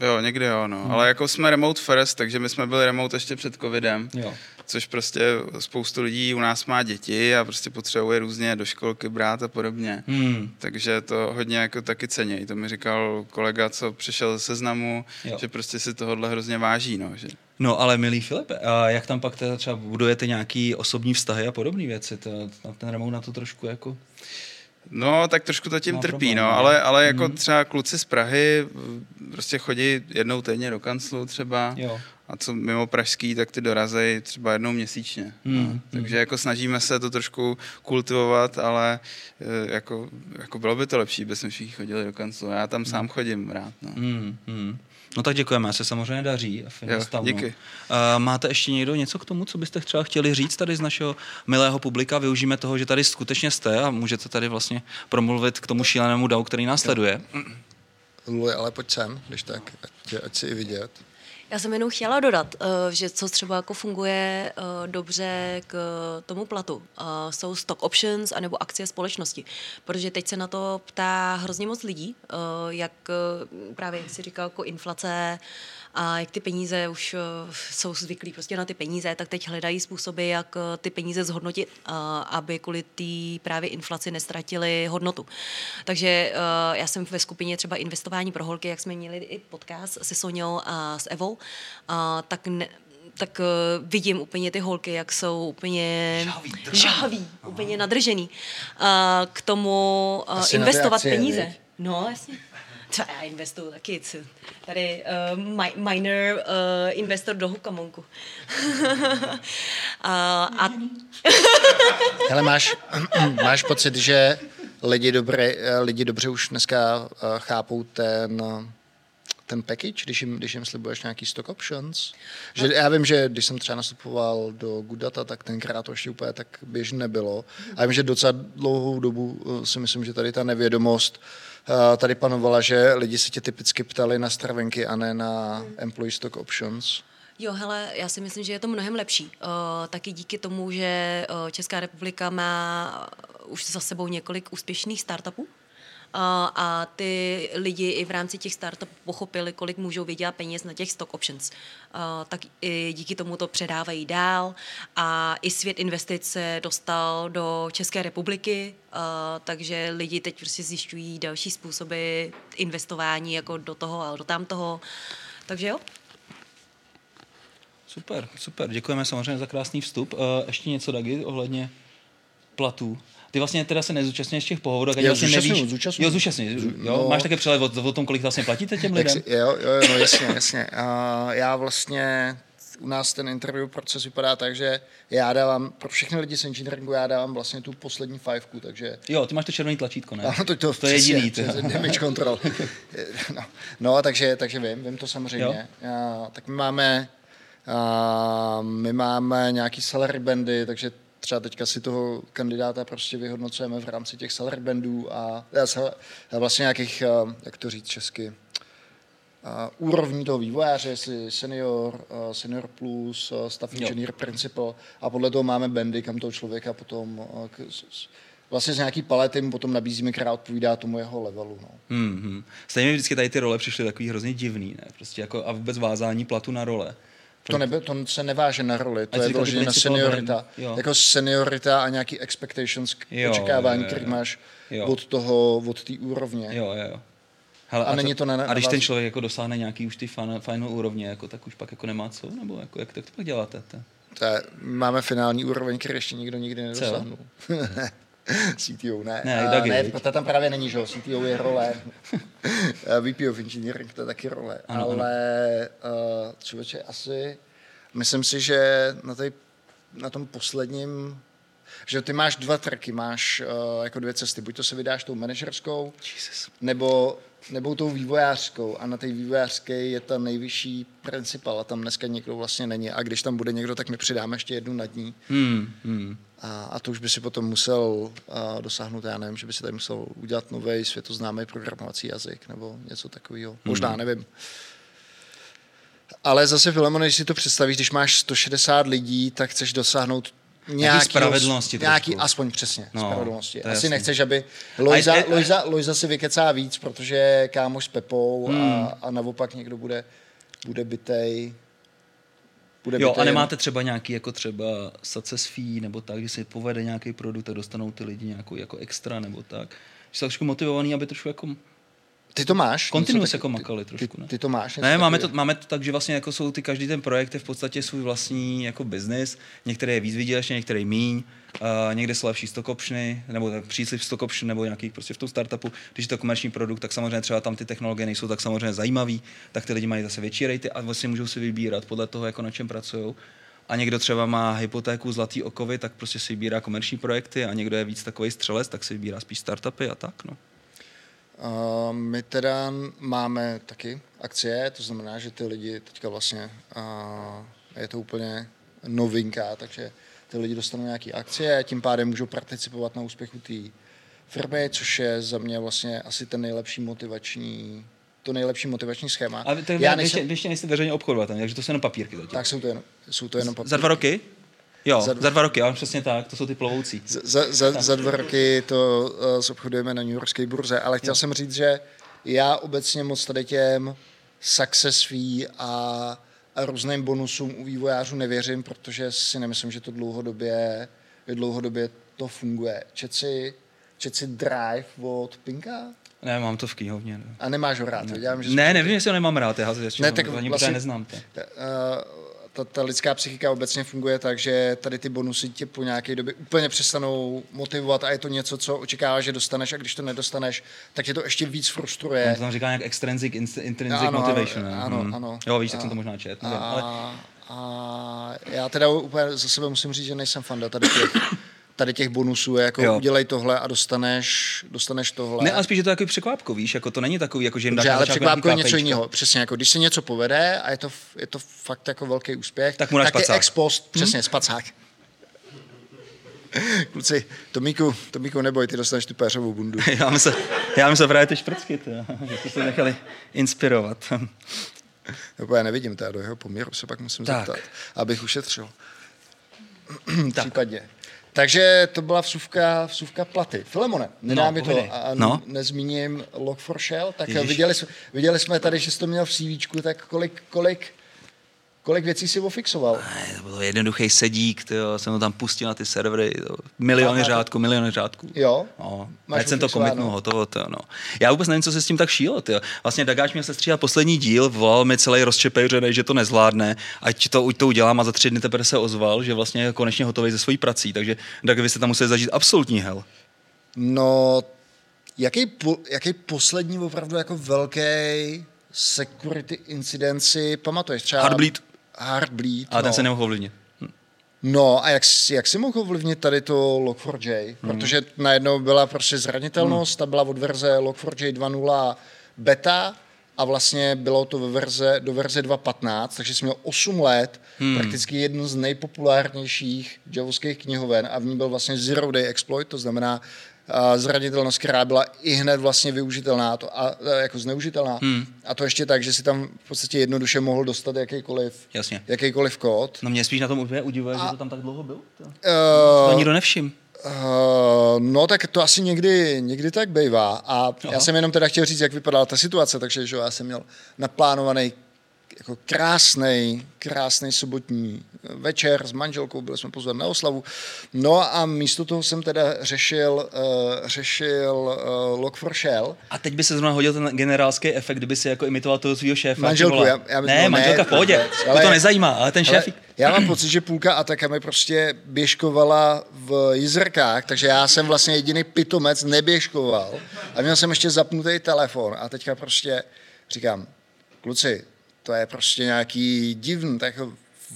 jo, někdy jo, no. Ale jako jsme remote first, takže my jsme byli remote ještě před covidem. Jo. což prostě spoustu lidí u nás má děti a prostě potřebuje různě do školky brát a podobně. Hmm. Takže to hodně jako taky cenějí. To mi říkal kolega, co přišel ze seznamu, Jo. že prostě si tohohle hrozně váží. No, že... No ale milý Filipe, a jak tam pak teda třeba budujete nějaký osobní vztahy a podobné věci? To, na ten remote na to trošku jako... no tak trošku to tím Má trpí, problém, no, no. ale, ale jako Mhm. třeba kluci z Prahy v- prostě chodí jednou týdně do kanclu třeba Jo. a co mimo pražský, tak ty dorazej třeba jednou měsíčně. Hmm, No. Takže jako snažíme se to trošku kultivovat, ale eh, jako, jako bylo by to lepší, kdyby jsme všichni chodili do kanclu. Já tam sám chodím rád. No. Hmm, hmm. No tak děkujeme, se samozřejmě daří. Jo, díky. Uh, máte ještě někdo něco k tomu, co byste třeba chtěli říct tady z našeho milého publika? Využijeme toho, že tady skutečně jste a můžete tady vlastně promluvit k tomu šílenému DAO, který nás sleduje. Luli, ale pojď sem, když tak, ať, ať si i vidět. Já jsem jenom chtěla dodat, eh, že co třeba jako funguje eh, dobře k tomu platu, eh, jsou stock options anebo akcie společnosti. Protože teď se na to ptá hrozně moc lidí, jak právě, jak si říkal, jako inflace, a jak ty peníze už uh, jsou zvyklí prostě na ty peníze, tak teď hledají způsoby, jak uh, ty peníze zhodnotit, uh, aby kvůli té právě inflaci nestratili hodnotu. Takže já jsem ve skupině třeba investování pro holky, jak jsme měli i podcast se Soňou a s Evou, tak ne, tak uh, vidím úplně ty holky, jak jsou úplně žhaví, žhaví úplně nadržený uh, k tomu uh, investovat peníze. Víc? No, jasně. Co já investuju taky. Tady uh, mi, minor uh, investor do Hukamonku. uh, *laughs* a... *laughs* Hele, máš, *clears throat* máš pocit, že lidi, dobré, lidi dobře už dneska chápou ten ten package, když jim, když jim slibuješ nějaký stock options? Že já vím, že když jsem třeba nastupoval do Goodata, tak tenkrát to ještě úplně tak běžně nebylo. A vím, že docela dlouhou dobu si myslím, že tady ta nevědomost uh, Eh, tady panovala, že lidi se tě typicky ptali na stravenky a ne na employee stock options. Jo, hele, já si myslím, že je to mnohem lepší. Uh, taky díky tomu, že uh, Česká republika má už za sebou několik úspěšných startupů, a ty lidi i v rámci těch startupů pochopili, kolik můžou vydělat peněz na těch stock options. Tak i díky tomu to předávají dál a i svět investic se dostal do České republiky, takže lidi teď prostě zjišťují další způsoby investování jako do toho a do tamtoho. Takže jo. Super, super. Děkujeme samozřejmě za krásný vstup. Ještě něco, Dagi, ohledně platů? Ty vlastně teda se nezúčastňuješ těch pohovorů, ani vlastně nevíš. Zúčastňuji. Jo, zúčastňuji. Jo, no. Máš také přehled o, o, tom, kolik vlastně platíte těm lidem? Si, jo, jo, no jasně, jasně. Uh, já vlastně u nás ten interview proces vypadá tak, že já dávám, pro všechny lidi z engineeringu já dávám vlastně tu poslední fivku, takže... Jo, ty máš to červený tlačítko, ne? Ano, to, to, to je jediný. To. Damage control. *laughs* no, no, takže, takže vím, vím to samozřejmě. Uh, tak my máme, uh, my máme nějaký salary bandy, takže třeba teďka si toho kandidáta prostě vyhodnocujeme v rámci těch salary bandů a, a vlastně nějakých, jak to říct česky, uh, úrovní toho vývojáře, jestli senior, uh, senior plus, uh, staff engineer, jo. principal a podle toho máme bandy, kam toho člověka potom k, vlastně z nějaký palety mu potom nabízíme, která odpovídá tomu jeho levelu. No. Mm-hmm. Stejně mi vždycky tady ty role přišly takový hrozně divný, ne? Prostě jako a vůbec vázání platu na role. To, nebe, to se neváže na roli, to je vyloženě na seniorita. Jako seniorita a nějaký expectations, jo, očekávání, které máš jo. od toho, od té úrovně. Jo, jo. Hele, a, a, není to na, a když ten člověk jako dosáhne nějaký už ty final, final úrovně, jako, tak už pak jako nemá co? Nebo jako, jak, jak to pak děláte? To je, máme finální úroveň, který ještě nikdo nikdy nedosáhnul. *laughs* *laughs* CTO, ne. Ne, uh, ne to tam právě není, že CTO je role. VP of Engineering, to je taky role. Ano, Ale uh, člověče, asi myslím si, že na, tej, na tom posledním že ty máš dva tracky, máš uh, jako dvě cesty. Buď to se vydáš tou manažerskou, Jesus. nebo nebo tou vývojářskou a na té vývojářské je ta nejvyšší principal a tam dneska někdo vlastně není a když tam bude někdo, tak my přidáme ještě jednu nad ní. Hmm, hmm. A, a to už by si potom musel uh, dosáhnout, já nevím, že by si tady musel udělat nový světoznámý programovací jazyk nebo něco takového. Hmm. Možná, nevím. Ale zase, Filemon, když si to představíš, když máš 160 lidí, tak chceš dosáhnout nějaký spravedlnosti. Nějaký, aspoň přesně, no, spravedlnosti. Asi jasný. nechceš, aby Lojza, a, Lojza, Lojza si vykecá víc, protože je kámoš s Pepou hmm. a, a naopak někdo bude, bude bytej. Bude jo, a nemáte třeba nějaký jako třeba success fee nebo tak, že si povede nějaký produkt a dostanou ty lidi nějakou jako extra nebo tak. Že jsou trošku motivovaný, aby trošku jako ty to máš? Kontinuus jako makali trošku, ty, ne? Ty to máš? Ne, máme to, máme to tak, že vlastně jako jsou ty, každý ten projekt je v podstatě svůj vlastní jako business. Některé je víc vydělečné, některé míň. Uh, někde jsou lepší stock optiony, nebo příslip stock option, nebo nějaký prostě v tom startupu. Když je to komerční produkt, tak samozřejmě třeba tam ty technologie nejsou tak samozřejmě zajímavý, tak ty lidi mají zase větší rejty a vlastně můžou si vybírat podle toho, jako na čem pracují. A někdo třeba má hypotéku zlatý okovy, tak prostě si vybírá komerční projekty a někdo je víc takový střelec, tak si vybírá spíš startupy a tak. No. Uh, my teda máme taky akcie, to znamená, že ty lidi teďka vlastně, uh, je to úplně novinka, takže ty lidi dostanou nějaké akcie a tím pádem můžou participovat na úspěchu té firmy, což je za mě vlastně asi ten nejlepší motivační to nejlepší motivační schéma. Ale je, Já nejsem... ještě, ještě nejste veřejně obchodovat, takže to jsou jenom papírky. Zatím. Tak jsou to jenom, jsou to jenom papírky. Za dva roky? Jo, za dva, za dva roky, ale přesně tak, to jsou ty plovoucí. Za, za, za dva roky to uh, zobchodujeme na New Yorkské burze, ale chtěl jo. jsem říct, že já obecně moc tady těm success fee a, a různým bonusům u vývojářů nevěřím, protože si nemyslím, že to dlouhodobě, dlouhodobě to funguje. Čet si Drive od Pinka? Ne, mám to v knihovně. Ne. A nemáš ho rád? Ne, Dělám, že ne nevím, jestli ho nemám rád, já ne, tak ani vlastně, neznám. To. Uh, ta, ta lidská psychika obecně funguje tak, že tady ty bonusy tě po nějaké době úplně přestanou motivovat a je to něco, co očekáváš, že dostaneš a když to nedostaneš, tak tě to ještě víc frustruje. To tam říká nějak extrinsic, intrinsic ano, motivation. Ano, ano, hmm. ano. Jo, víš, tak jsem to možná čet. Nevím, a, ale... a já teda úplně za sebe musím říct, že nejsem fan tady těch tady těch bonusů je jako jo. udělej tohle a dostaneš, dostaneš tohle. Ne, ale spíš je to takový překvápko, víš, jako to není takový, jako že jim dáš ale překvápko je něco jiného, přesně, jako když se něco povede a je to, je to fakt jako velký úspěch, tak, mu tak je ex post, hmm? přesně, hmm? spacák. Kluci, Tomíku, Tomíku, neboj, ty dostaneš tu péřovou bundu. *laughs* já myslím, já myslím právě ty šprcky, že jste se nechali inspirovat. Nebo já nevidím teda do jeho poměru, se pak musím tak. zeptat, abych ušetřil. Případně. Takže to byla vsuvka, vsuvka platy. Filemone, nedá no, mi to a no. nezmíním Log4Shell, tak viděli, viděli jsme tady, že jsi to měl v CV, tak kolik, kolik Kolik věcí si ofixoval? Ne, to byl jednoduchý sedík, tyjo, jsem to tam pustil na ty servery, to, miliony řádků, miliony řádků. Jo? No, Máš jsem to komitnul, no. hotovo, to, no. Já vůbec nevím, co se s tím tak šílo, tyjo. Vlastně Dagáč měl se stříhat poslední díl, volal mi celý rozčepejřený, že to nezvládne, ať to, to udělám a za tři dny teprve se ozval, že vlastně je konečně hotový ze svojí prací, takže Dag, vy jste tam museli zažít absolutní hell. No, jaký, po, jaký poslední opravdu jako velký security incidenci pamatuješ? Třeba... Heartbleed. Heartbleed. A no. ten se nemohl ovlivnit. Hm. No a jak, jak si mohl ovlivnit tady to Log4j? Hmm. Protože najednou byla prostě zranitelnost, hmm. ta byla od verze Log4j 2.0 beta a vlastně bylo to ve verze, do verze 2.15, takže jsme měl 8 let, hmm. prakticky jeden z nejpopulárnějších javovských knihoven a v ní byl vlastně Zero Day Exploit, to znamená zranitelnost, která byla i hned vlastně využitelná to, a, jako zneužitelná. Hmm. A to ještě tak, že si tam v podstatě jednoduše mohl dostat jakýkoliv, Jasně. jakýkoliv kód. No mě spíš na tom úplně udivuje, a, že to tam tak dlouho bylo. To, uh, to nikdo nevšim. Uh, no tak to asi někdy, někdy tak bývá. A Aha. já jsem jenom teda chtěl říct, jak vypadala ta situace, takže že já jsem měl naplánovaný jako krásný, krásný sobotní večer s manželkou, byli jsme pozvat na oslavu. No a místo toho jsem teda řešil, uh, řešil uh, Log4Shell. A teď by se zrovna hodil ten generálský efekt, kdyby si jako imitoval toho svého šéfa. Manželku, já, já ne, no, manželka ne, v pohodě, ale, to, to nezajímá, ale ten šéf... Já mám pocit, že půlka Ataka mi prostě běžkovala v jizrkách, takže já jsem vlastně jediný pitomec neběžkoval a měl jsem ještě zapnutý telefon a teďka prostě říkám, kluci, to je prostě nějaký divný, tak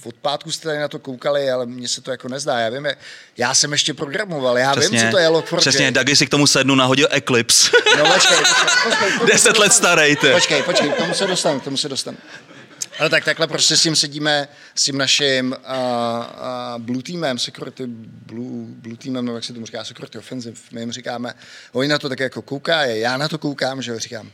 od pátku jste tady na to koukali, ale mně se to jako nezdá. Já vím, já jsem ještě programoval, já přesně, vím, co to je Log4j. Přesně, Dagi si k tomu sednu, nahodil Eclipse. No počkej, počkej, počkej *laughs* Deset let starý, ty. Počkej, počkej, k tomu se dostanu, k tomu se dostanu. Ale tak takhle prostě s tím sedíme, s tím naším uh, uh, blue teamem, security blue, blue teamem, nebo jak se tomu říká, security offensive, my jim říkáme, oni na to tak jako koukají, já na to koukám, že jo, říkám,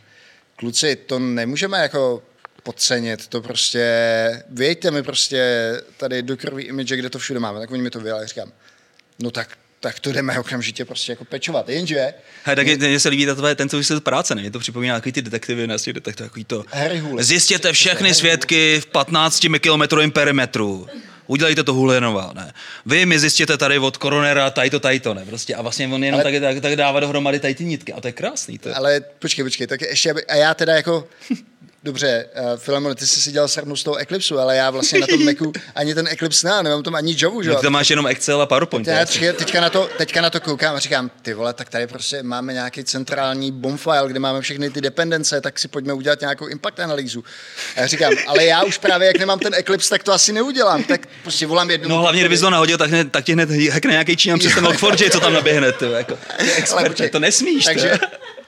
kluci, to nemůžeme jako podcenit, to prostě, vějte mi prostě tady do krví image, kde to všude máme, tak oni mi to vyjeli, říkám, no tak tak to jdeme okamžitě prostě jako pečovat. Jenže... Hej, tak mně se líbí ta tvoje, ten, co se práce, ne? Mě to připomíná takový ty detektivy, ne? Detektivy, takový to. Zjistěte všechny svědky v 15 kilometrovém perimetru. Udělejte to Hulinová, ne? Vy mi zjistěte tady od koronera tady to, tady to, ne? Prostě a vlastně on jenom ale, tak, tak, tak, dává dohromady tady ty nitky a to je krásný. To je. Ale počkej, počkej, tak ještě, a já teda jako Dobře, uh, Filemon, ty jsi si dělal srnu z toho Eclipseu, ale já vlastně na tom Macu *laughs* ani ten Eclipse nemám, nemám tam ani Javu, že jo? Ty máš jenom Excel a PowerPoint. Já teďka, teďka, na to, teďka na to koukám a říkám, ty vole, tak tady prostě máme nějaký centrální bomb file, kde máme všechny ty dependence, tak si pojďme udělat nějakou impact analýzu. A já říkám, ale já už právě, jak nemám ten Eclipse, tak to asi neudělám, tak prostě volám jednu. No hlavně, kdyby to nahodil, tak, hned, tak ti hned hackne nějaký Číňan přes ten Log4j, co tam naběhne, ty, jako. Expert, ale, to nesmíš, takže,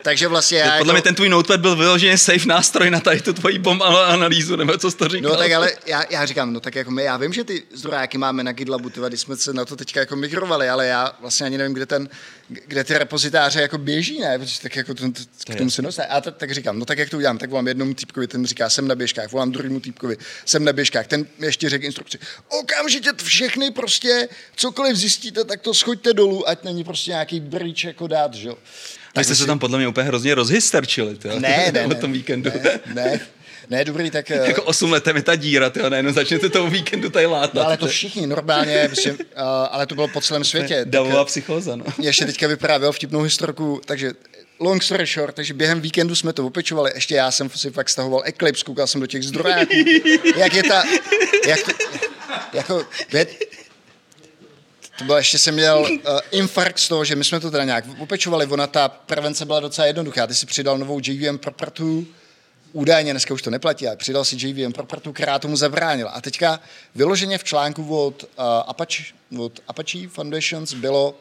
takže vlastně já Podle jako... mě ten tvůj notepad byl vyloženě safe nástroj na tady tu tvoji bomb analýzu, nebo co jsi to říkal? No tak ale já, já říkám, no tak jako my, já vím, že ty zdrojáky máme na GitLabu, tyva, když jsme se na to teďka jako migrovali, ale já vlastně ani nevím, kde ten, kde ty repozitáře jako běží, ne, protože tak jako to, to, k tomu se dostane. A tak, tak říkám, no tak jak to udělám, tak volám jednomu týpkovi, ten říká, jsem na běžkách, volám druhému týpkovi, jsem na běžkách, ten ještě řekl instrukci, okamžitě všechny prostě, cokoliv zjistíte, tak to schoďte dolů, ať není prostě nějaký breach jako dát, že jo. Tak jste se tam podle mě úplně hrozně rozhysterčili, tyjo, Ne, *laughs* ne, ne. tom víkendu. Ne, ne, ne, dobrý, tak... *laughs* eh, jako 8 let je ta díra, tyjo, najednou začnete toho víkendu tady látat. No, ale to všichni normálně, myslím, uh, *laughs* ale to bylo po celém světě. Tak, Davová psychóza, no. ještě teďka vyprávěl vtipnou historku, takže long story short, takže během víkendu jsme to opečovali, ještě já jsem si fakt stahoval Eclipse, koukal jsem do těch zdrojáků, jak je ta, jak to, jako, to bylo, ještě jsem měl uh, infarkt z toho, že my jsme to teda nějak opečovali, ona ta prevence byla docela jednoduchá, ty si přidal novou JVM propertu, údajně dneska už to neplatí, ale přidal si JVM propertu, která tomu zabránila. A teďka vyloženě v článku od, uh, Apache, od Apache Foundations bylo,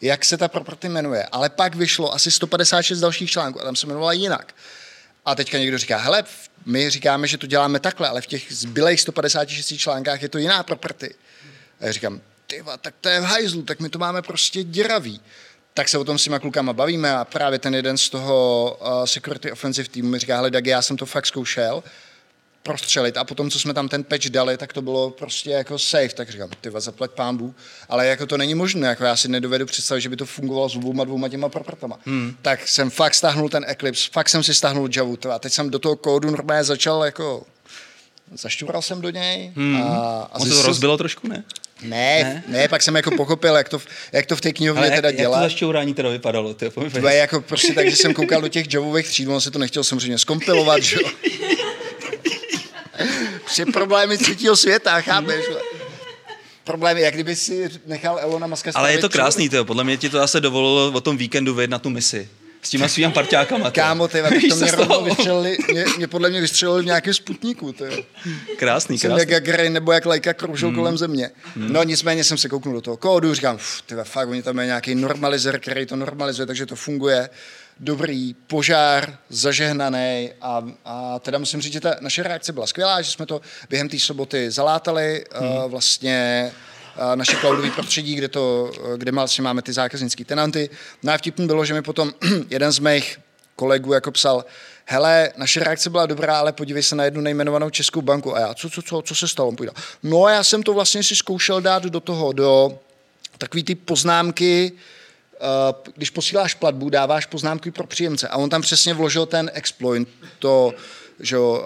jak se ta property jmenuje, ale pak vyšlo asi 156 dalších článků a tam se jmenovala jinak. A teďka někdo říká, hele, my říkáme, že to děláme takhle, ale v těch zbylých 156 článkách je to jiná property. A já říkám, tyva, tak to je v hajzlu, tak my to máme prostě děravý. Tak se o tom s těma klukama bavíme a právě ten jeden z toho uh, security offensive týmu mi říká, hele Dagi, já jsem to fakt zkoušel, prostřelit a potom, co jsme tam ten patch dali, tak to bylo prostě jako safe, tak říkám, ty zaplať pámbu, ale jako to není možné, jako já si nedovedu představit, že by to fungovalo s dvouma dvouma těma propertama. Hmm. Tak jsem fakt stáhnul ten Eclipse, fakt jsem si stáhnul Javu, a teď jsem do toho kódu normálně začal jako zašťural jsem do něj Hmm. a, a On se to rozbilo trošku, ne? Ne, ne, ne, pak jsem jako pochopil, jak to, v- jak to v té knihovně Ale teda jak, jak dělá. to zašťourání teda vypadalo? Ty, To je jako prostě tak, že jsem koukal do těch javových tříd, on se to nechtěl samozřejmě skompilovat, že jo. Prostě problémy třetího světa, chápeš? Problémy, jak kdyby si nechal Elona Muska Ale je to krásný, tyjo. podle mě ti to zase dovolilo o tom víkendu vyjet na tu misi. S těma svýma parťákama. tyjo. Kámo, ty, *laughs* to mě rovnou vystřelili, mě, mě, podle mě vystřelili v nějakém sputníku, jo. Krásný, Jsem krásný. jak Gagarin nebo jak Lajka kroužil mm. kolem země. Mm. No nicméně jsem se kouknul do toho kódu, říkám, ty fakt, oni tam mají nějaký normalizer, který to normalizuje, takže to funguje. Dobrý požár, zažehnaný a, a teda musím říct, že ta naše reakce byla skvělá, že jsme to během té soboty zalátali, mm. uh, vlastně naše cloudové prostředí, kde, to, kde vlastně máme ty zákaznické tenanty. No a bylo, že mi potom *clears throat* jeden z mých kolegů jako psal, hele, naše reakce byla dobrá, ale podívej se na jednu nejmenovanou českou banku. A já, co, co, co, co se stalo? On povídal, no já jsem to vlastně si zkoušel dát do toho, do takový ty poznámky, uh, když posíláš platbu, dáváš poznámky pro příjemce. A on tam přesně vložil ten exploit, to, že jo,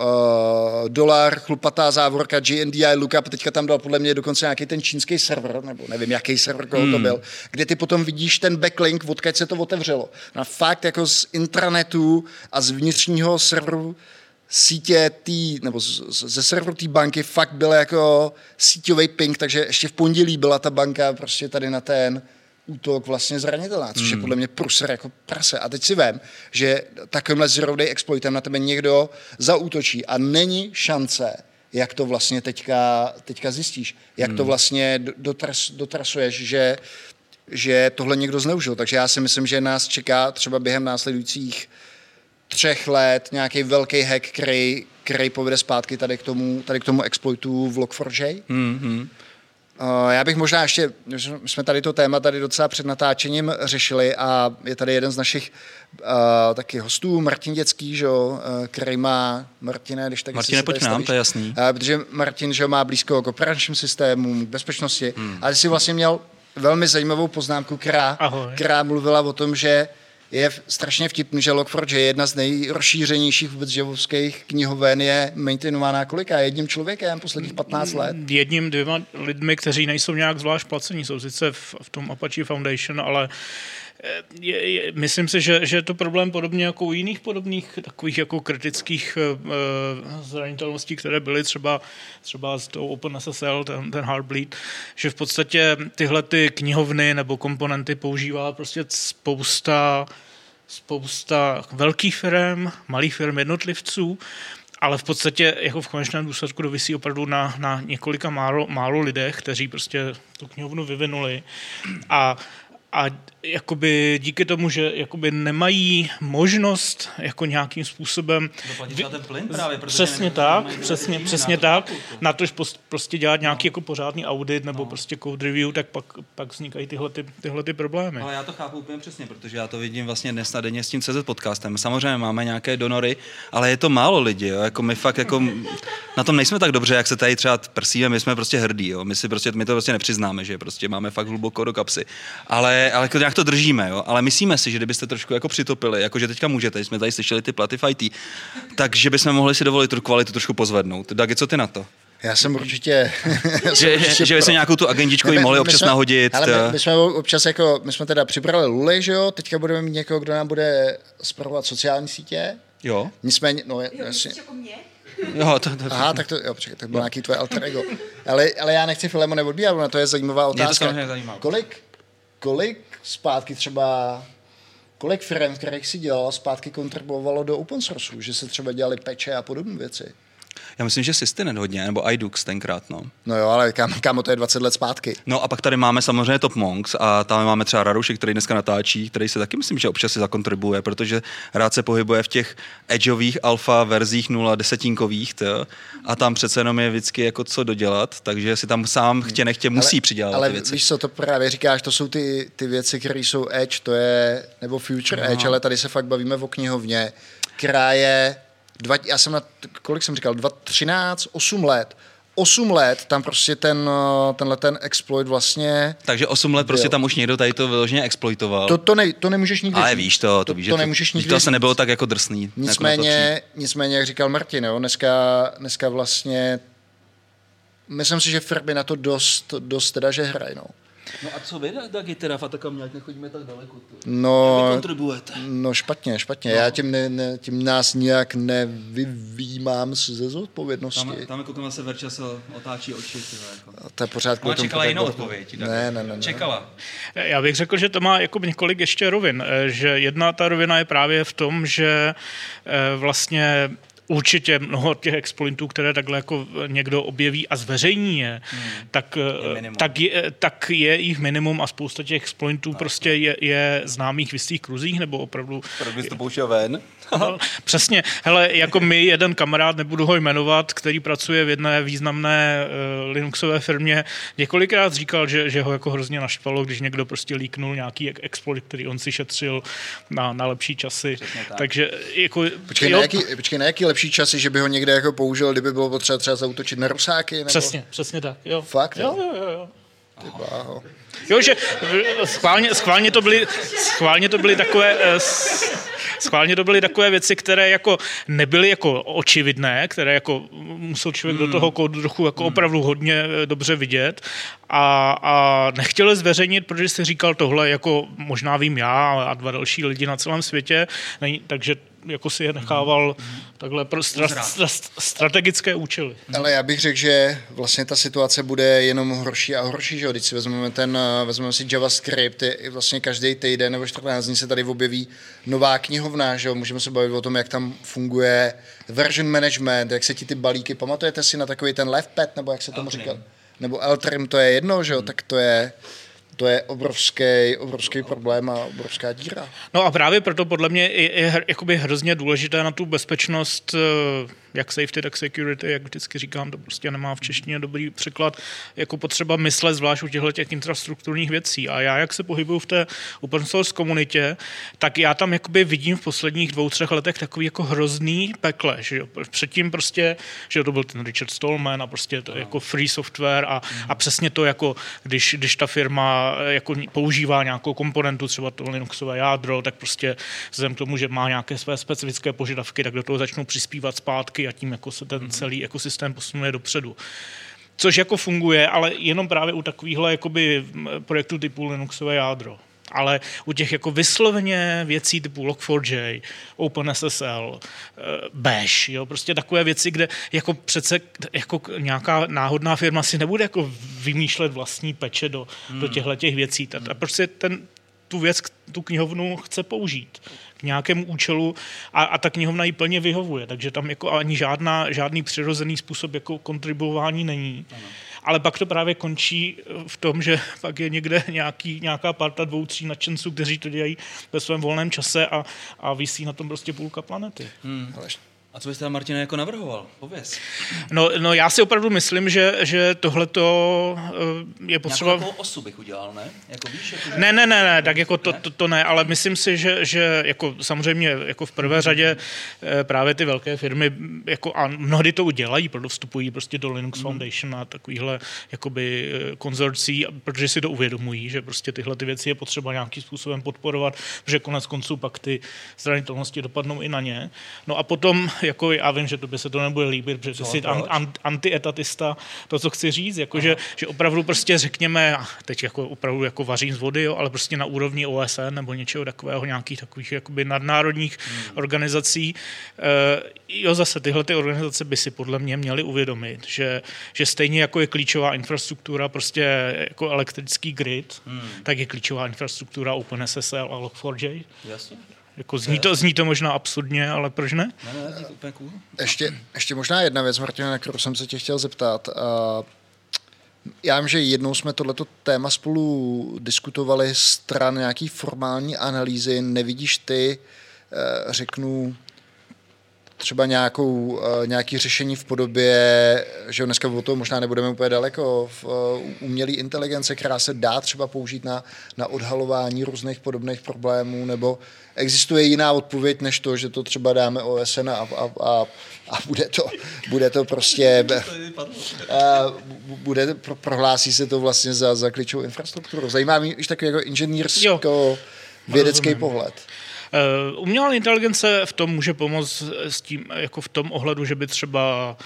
uh, dolar, chlupatá závorka, GNDI lookup, teďka tam dal podle mě dokonce nějaký ten čínský server, nebo nevím, jaký server koho to byl, kde ty potom vidíš ten backlink, odkud se to otevřelo. Na fakt jako z intranetu a z vnitřního serveru sítě tý, nebo z- ze serveru té banky fakt byl jako síťový ping, takže ještě v pondělí byla ta banka prostě tady na ten útok vlastně zranitelná, což je podle mě pruser jako prase. A teď si vem, že takovýmhle zero day exploitem na tebe někdo zaútočí a není šance, jak to vlastně teďka, teďka zjistíš, jak to vlastně do- dotras, dotrasuješ, že, že tohle někdo zneužil. Takže já si myslím, že nás čeká třeba během následujících třech let nějaký velký hack, který, který povede zpátky tady k tomu, tady k tomu exploitu v Log4j. Mm-hmm. Uh, já bych možná ještě, jsme tady to téma tady docela před natáčením řešili a je tady jeden z našich uh, taky hostů, Martin Dětský, že, jo, uh, který má, Martine, když tak Martine, pojď nám, to je jasný. Uh, protože Martin že jo, má blízko k operačním systémům, k bezpečnosti, hmm. ale ty si vlastně měl velmi zajímavou poznámku, která, Ahoj. která mluvila o tom, že je strašně vtipný, že Log4j je jedna z nejrozšířenějších vůbec javovských knihoven, je maintainovaná kolika? Jedním člověkem posledních 15 let? jedním, dvěma lidmi, kteří nejsou nějak zvlášť placení, jsou sice v, v tom Apache Foundation, ale eh, je, je, myslím si, že, že je to problém podobně jako u jiných podobných takových jako kritických uh, zranitelností, které byly třeba, třeba s tou OpenSSL, ten, ten Heartbleed, že v podstatě tyhle ty knihovny nebo komponenty používá prostě spousta spousta velkých firm, malých firm, jednotlivců, ale v podstatě jako v konečném důsledku to vysí opravdu na, na několika málo, málo lidech, kteří prostě tu knihovnu vyvinuli. A a jakoby díky tomu, že jakoby nemají možnost jako nějakým způsobem... Vy, ten plyn právě, přesně tak, přesně, přesně tak. Na to, prostě dělat nějaký jako pořádný audit nebo no. prostě code review, tak pak, pak vznikají tyhle, ty, tyhle ty problémy. Ale já to chápu úplně přesně, protože já to vidím vlastně dnes na denně s tím CZ podcastem. Samozřejmě máme nějaké donory, ale je to málo lidí. Jo? Jako my fakt jako na tom nejsme tak dobře, jak se tady třeba prsíme, my jsme prostě hrdí. Jo? My si prostě, my to prostě nepřiznáme, že prostě máme fakt hluboko do kapsy. Ale, ale jako nějak to držíme, jo? ale myslíme si, že kdybyste trošku jako přitopili, jako že teďka můžete, jsme tady slyšeli ty platy IT, takže bychom mohli si dovolit tu kvalitu trošku pozvednout. Dagi, co ty na to? Já jsem určitě... *laughs* že, určitě že by se nějakou tu agendičku jim mohli občas jsme, nahodit. Ale my, my, jsme občas jako, my jsme teda připravili Luli, že jo, teďka budeme mít někoho, kdo nám bude zpravovat sociální sítě. Jo. Nicméně, no, jo, jasně. jako mě? Jo, to, to, Aha, tak to, jo, počkej, tak byl nějaký tvoje alter ego. Ale, ale já nechci Filemon odbíhat, na to je zajímavá otázka. Mě to zajímá. Kolik, kolik zpátky třeba kolik firm, kterých si dělal, zpátky kontribuovalo do open source, že se třeba dělali peče a podobné věci? Já myslím, že Systenet hodně, nebo iDux tenkrát, no. No jo, ale kam, kam to je 20 let zpátky. No a pak tady máme samozřejmě Top Monks a tam máme třeba Raruši, který dneska natáčí, který se taky myslím, že občas si zakontribuje, protože rád se pohybuje v těch edgeových alfa verzích 0 desetinkových to, a tam přece jenom je vždycky jako co dodělat, takže si tam sám chtě nechtě musí ale, přidělat Ale ty věci. víš co, to právě říkáš, to jsou ty, ty věci, které jsou edge, to je, nebo future Aha. edge, ale tady se fakt bavíme o knihovně, která je dva, já jsem na, kolik jsem říkal, 13, 8 let, 8 let tam prostě ten, tenhle ten exploit vlastně... Takže 8 let byl. prostě tam už někdo tady to vyloženě exploitoval. To, to, ne, to nemůžeš nikdy Ale víš to, to, to víš, to, to nemůžeš nikdy To se nebylo tak jako drsný. Nicméně, jako nicméně jak říkal Martin, jo, dneska, dneska vlastně myslím si, že firmy na to dost, dost teda, že hrají. No. No a co vy, taky teda, Fatakam, nějak nechodíme tak daleko. To. No, kontribuujete? No špatně, špatně. No. Já tím, ne, ne, tím nás nějak nevyvímám ze zodpovědnosti. Tam, tam jako se Verča se otáčí oči. Tyhle, jako. To je pořád Ona čekala jinou odpověď. Ne, ne, ne, ne. Čekala. Já bych řekl, že to má jako několik ještě rovin. Eh, že jedna ta rovina je právě v tom, že eh, vlastně určitě mnoho těch exploitů, které takhle jako někdo objeví a zveřejní je, hmm. tak, je tak, je, tak je jich minimum a spousta těch exploitů tak, prostě je, je známých v jistých kruzích, nebo opravdu... Proč bys to pouštěl ven? *laughs* no, přesně. Hele, jako my jeden kamarád, nebudu ho jmenovat, který pracuje v jedné významné uh, Linuxové firmě, několikrát říkal, že, že ho jako hrozně naštvalo, když někdo prostě líknul nějaký exploit, který on si šetřil na, na lepší časy. tak. Takže jako... Počkej, jo, na jaký, počkej, na jaký lepší časy, že by ho někde jako použil, kdyby bylo potřeba třeba zautočit na rusáky? Nebo... Přesně, přesně tak. Jo. Fakt? Jo, jo, jo. jo. Ty bláho. Jo, že schválně, schválně, to byly, schválně to byly takové eh, schválně to byly takové věci, které jako nebyly jako očividné, které jako musel člověk hmm. do toho kódu trochu jako hmm. opravdu hodně eh, dobře vidět a, a nechtěl zveřejnit, protože si říkal tohle jako možná vím já a dva další lidi na celém světě, takže jako si je nechával takhle pro stra, stra, strategické účely. Ale já bych řekl, že vlastně ta situace bude jenom horší a horší, že Když si vezmeme ten, vezmeme si JavaScript, je vlastně každý týden nebo 14 dní se tady objeví nová knihovna, že Můžeme se bavit o tom, jak tam funguje version management, jak se ti ty balíky, pamatujete si na takový ten left pad, nebo jak se tomu říkal? Nebo Eltrim, to je jedno, že jo? Tak to je, to je obrovský, obrovský problém a obrovská díra. No a právě proto podle mě je, je jakoby hrozně důležité na tu bezpečnost eh, jak safety, tak security, jak vždycky říkám, to prostě nemá v češtině dobrý překlad, jako potřeba myslet zvlášť u těchto těch infrastrukturních věcí. A já, jak se pohybuju v té open source komunitě, tak já tam jakoby vidím v posledních dvou, třech letech takový jako hrozný pekle, že jo. Předtím prostě, že to byl ten Richard Stallman a prostě to jako free software a, a přesně to jako, když, když ta firma jako používá nějakou komponentu, třeba to Linuxové jádro, tak prostě vzhledem k tomu, že má nějaké své specifické požadavky, tak do toho začnou přispívat zpátky a tím jako se ten mhm. celý ekosystém posunuje dopředu. Což jako funguje, ale jenom právě u takovýchhle jakoby projektů typu Linuxové jádro. Ale u těch jako vysloveně věcí typu Log4j, OpenSSL, eh, Bash, jo, prostě takové věci, kde jako přece jako nějaká náhodná firma si nebude jako vymýšlet vlastní peče do, hmm. do těchto těch věcí. A prostě ten, tu věc, tu knihovnu chce použít k nějakému účelu a, a ta knihovna ji plně vyhovuje, takže tam jako ani žádná, žádný přirozený způsob jako kontribuování není. Ano. Ale pak to právě končí v tom, že *laughs* pak je někde nějaký, nějaká parta dvou, tří nadšenců, kteří to dělají ve svém volném čase a, a vysí na tom prostě půlka planety. Hmm. A co byste tam, Martina, jako navrhoval? Pověz. No, no já si opravdu myslím, že, že tohle to eh, je potřeba... Nějakou osu bych udělal, ne? Jako víš, jako... Ne, ne, ne, ne, tak jako to, to, to ne, ale myslím si, že, že jako samozřejmě jako v prvé řadě eh, právě ty velké firmy jako a mnohdy to udělají, proto vstupují prostě do Linux Foundation a takovýhle jakoby eh, konzorcí, protože si to uvědomují, že prostě tyhle ty věci je potřeba nějakým způsobem podporovat, protože konec konců pak ty zranitelnosti dopadnou i na ně. No a potom jako já vím, že to by se to nebude líbit, protože jsi an, an, antietatista, to, co chci říct, jako že, že, opravdu prostě řekněme, teď jako opravdu jako vařím z vody, jo, ale prostě na úrovni OSN nebo něčeho takového, nějakých takových jakoby nadnárodních hmm. organizací, e, jo, zase tyhle ty organizace by si podle mě měly uvědomit, že, že stejně jako je klíčová infrastruktura prostě jako elektrický grid, hmm. tak je klíčová infrastruktura OpenSSL a Log4j. Jasně. Jako zní, to, zní to možná absurdně, ale proč ne? ne, ne úplně cool. ještě, ještě možná jedna věc, Martina, na kterou jsem se tě chtěl zeptat. Já vím, že jednou jsme tohleto téma spolu diskutovali stran nějaký formální analýzy. Nevidíš ty, eh, řeknu, třeba nějakou, uh, nějaký řešení v podobě, že dneska o toho možná nebudeme úplně daleko, v uh, umělé inteligence, která se dá třeba použít na, na odhalování různých podobných problémů, nebo existuje jiná odpověď, než to, že to třeba dáme OSN a, a, a, a bude, to, bude to prostě, *laughs* uh, bude, pro, prohlásí se to vlastně za, za klíčovou infrastrukturu. Zajímá mě už takový jako inženýrsko vědecký pohled. Uh, umělá inteligence v tom může pomoct s tím, jako v tom ohledu, že by třeba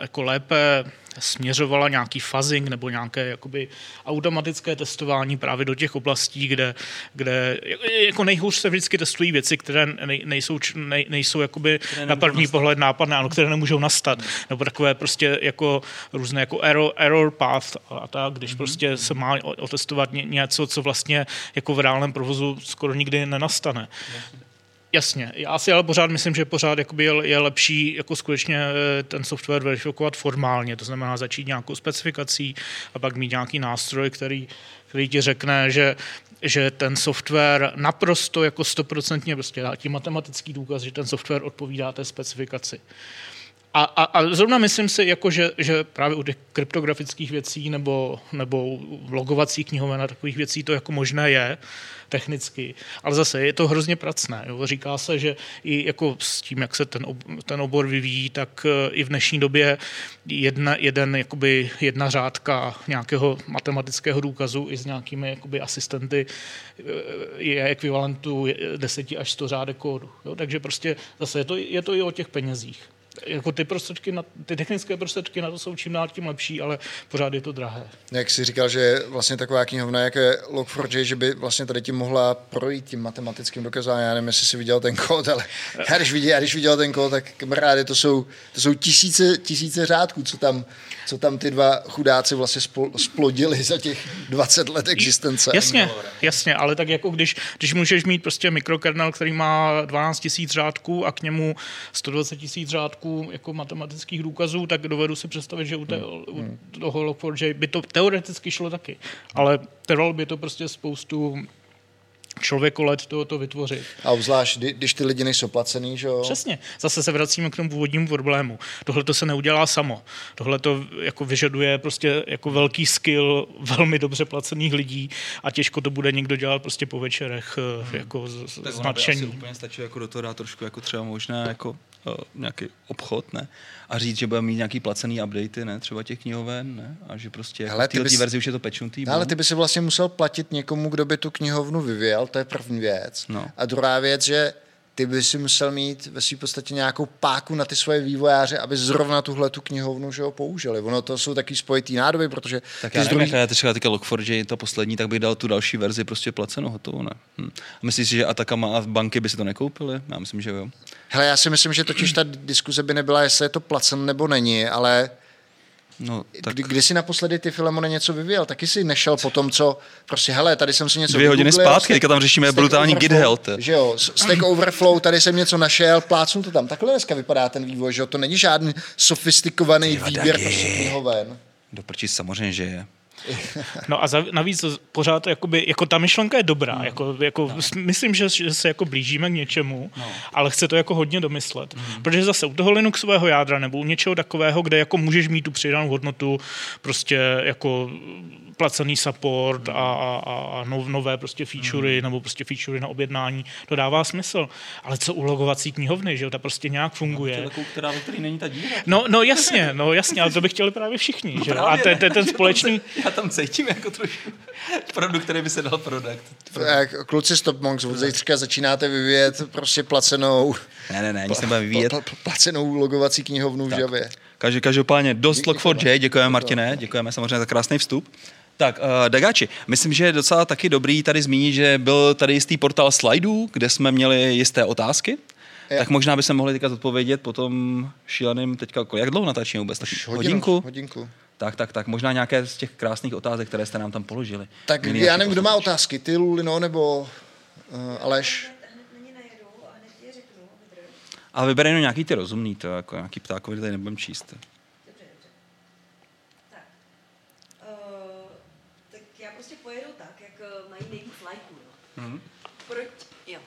jako lépe směřovala nějaký fuzzing nebo nějaké jakoby automatické testování právě do těch oblastí, kde, kde jako nejhůř se vždycky testují věci, které nejsou, nej, nejsou jakoby které na první nastat. pohled nápadné, ano, které nemůžou nastat. Mm. Nebo takové prostě jako různé jako error, error path a tak, když mm. prostě se má otestovat něco, co vlastně jako v reálném provozu skoro nikdy nenastane. Jasně, já si ale pořád myslím, že pořád jakoby je, je lepší jako skutečně eh, ten software verifikovat formálně, to znamená začít nějakou specifikací a pak mít nějaký nástroj, který, který ti řekne, že že ten software naprosto jako stoprocentně prostě dá ti matematický důkaz, že ten software odpovídá té specifikaci. A, a, a zrovna myslím si, jako že, že právě u těch kryptografických věcí nebo, nebo logovacích knihoven a takových věcí to jako možné je, technicky, ale zase je to hrozně pracné. Jo. Říká se, že i jako s tím, jak se ten, ten obor vyvíjí, tak eh, i v dnešní době jedna, jeden, jakoby jedna řádka nějakého matematického důkazu i s nějakými jakoby asistenty eh, je ekvivalentu 10 až 100 řádek kódu. Jo. Takže prostě zase je to, je to i o těch penězích jako ty prostředky, na, ty technické prostředky na to jsou čím dál tím lepší, ale pořád je to drahé. Jak jsi říkal, že vlastně taková knihovna, jak je Log4j, že by vlastně tady ti mohla projít tím matematickým dokazáním. Já nevím, jestli jsi viděl ten kód, ale já když viděl, já když viděl ten kód, tak kamarády, to jsou, to jsou tisíce, tisíce řádků, co tam, co tam ty dva chudáci vlastně splodili za těch 20 let existence. Jasně, jasně, ale tak jako když, když můžeš mít prostě mikrokernel, který má 12 tisíc řádků a k němu 120 tisíc řádků, jako matematických důkazů, tak dovedu si představit, že u, té, u toho Log4j by to teoreticky šlo taky, ale trvalo by to prostě spoustu člověkolet to, to vytvořit. A obzvlášť, když ty lidi nejsou placený, že jo? Přesně. Zase se vracíme k tomu původnímu problému. Tohle to se neudělá samo. Tohle to jako vyžaduje prostě jako velký skill velmi dobře placených lidí a těžko to bude někdo dělat prostě po večerech hmm. jako z, z, tak Asi úplně stačí jako do toho dát trošku jako třeba možná jako uh, nějaký obchod, ne? A říct, že bude mít nějaký placený updaty, ne? Třeba těch knihoven, ne? A že prostě Hele, jako v té verzi už je to pečnutý. Ale ty by si vlastně musel platit někomu, kdo by tu knihovnu vyvíjel, to je první věc. No. A druhá věc, že ty by si musel mít ve své podstatě nějakou páku na ty svoje vývojáře, aby zrovna tuhle tu knihovnu že ho použili. Ono to jsou taky spojitý nádoby, protože... Tak já nevím, druhý... já třeba teďka Log4j je to poslední, tak bych dal tu další verzi prostě placeno, hotovo, ne? Hm. A myslíš si, že Atakama a banky by si to nekoupili? Já myslím, že jo. Hele, já si myslím, že totiž ta diskuze by nebyla, jestli je to placen nebo není, ale No, tak Kdy, kdy jsi naposledy ty Filemone něco vyvíjel? Taky jsi nešel po tom, co prostě, hele, tady jsem si něco Dvě hodiny zpátky, teďka tam řešíme Stack brutální Overflow, Git health. Že jo, Stack Overflow, tady jsem něco našel, plácnu to tam. Takhle dneska vypadá ten vývoj, že jo, to není žádný sofistikovaný Ty výběr prostě knihoven. do prčí samozřejmě, že je. *laughs* No a za, navíc pořád jakoby, jako ta myšlenka je dobrá. No. Jako, jako, s- myslím, že, že se jako blížíme k něčemu, no. ale chce to jako hodně domyslet. Mm. Protože zase u toho Linuxového jádra nebo u něčeho takového, kde jako můžeš mít tu přidanou hodnotu, prostě jako placený support a, a, a nov, nové prostě featurey mm. nebo prostě featurey na objednání, to dává smysl. Ale co u logovací knihovny, že jo, ta prostě nějak funguje. Takovou, která, který není ta díra. No, no jasně, no jasně, ale to by chtěli právě všichni, že jo. A ten, ten, ten společný, Já tam cítím jako trošku *laughs* produkt, který by se dal prodat. Tak, kluci Stop Monks, od zítřka začínáte vyvíjet prostě placenou, Ne, ne, ne, nic nebudeme vyvíjet. pla, pla, placenou logovací knihovnu v Javě. Každý, každopádně dost Díky Log4j, děkujeme Martine, děkujeme samozřejmě za krásný vstup. Tak, uh, Dagači, myslím, že je docela taky dobrý tady zmínit, že byl tady jistý portál slajdů, kde jsme měli jisté otázky. Jo. Tak možná by se mohli teďka odpovědět po tom šíleným teďka, jak dlouho natáčíme vůbec? Tak Hodinu, hodinku? Hodinku. Tak, tak, tak, možná nějaké z těch krásných otázek, které jste nám tam položili. Tak Milí já nevím, kdo má otázky, ty Lulino nebo uh, Aleš? A vybere jenom nějaký ty rozumný, to jako nějaký ptákovi tady nebudem číst. Tak já pojedu tak, jak mají nejvíc lajků. Mm-hmm. Proč? Jo.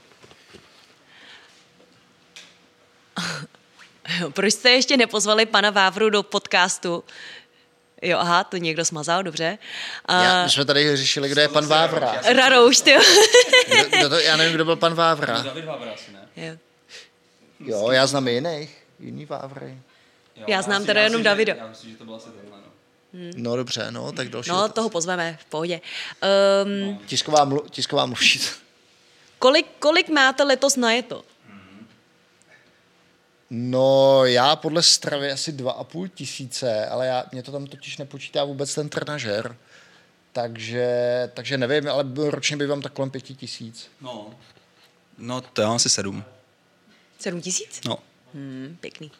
*laughs* Proč jste ještě nepozvali pana Vávru do podcastu? Jo, aha, to někdo smazal, dobře. Já, Uh, my jsme tady řešili, kdo je pan Vávra. Rarouš, ty. *laughs* Kdo, kdo to, já nevím, kdo byl pan Vávra. David Vávra asi ne? Jo. Jo, já znám jiných. Jiný Vávry. Já znám teda jenom Davida. Já myslím, že to bylo asi tenhle, no. No dobře, no, tak další. No, toho pozveme, v pohodě. Um, Tisková, mlu, tisková mluvčí. kolik, kolik máte letos na je to? No, já podle stravy asi dva a půl tisíce, ale já, mě to tam totiž nepočítá vůbec ten trenažer. Takže, takže nevím, ale ročně bývám tak kolem pěti tisíc. No. No, to já mám asi sedm. Sedm tisíc? No. Hmm, pěkný.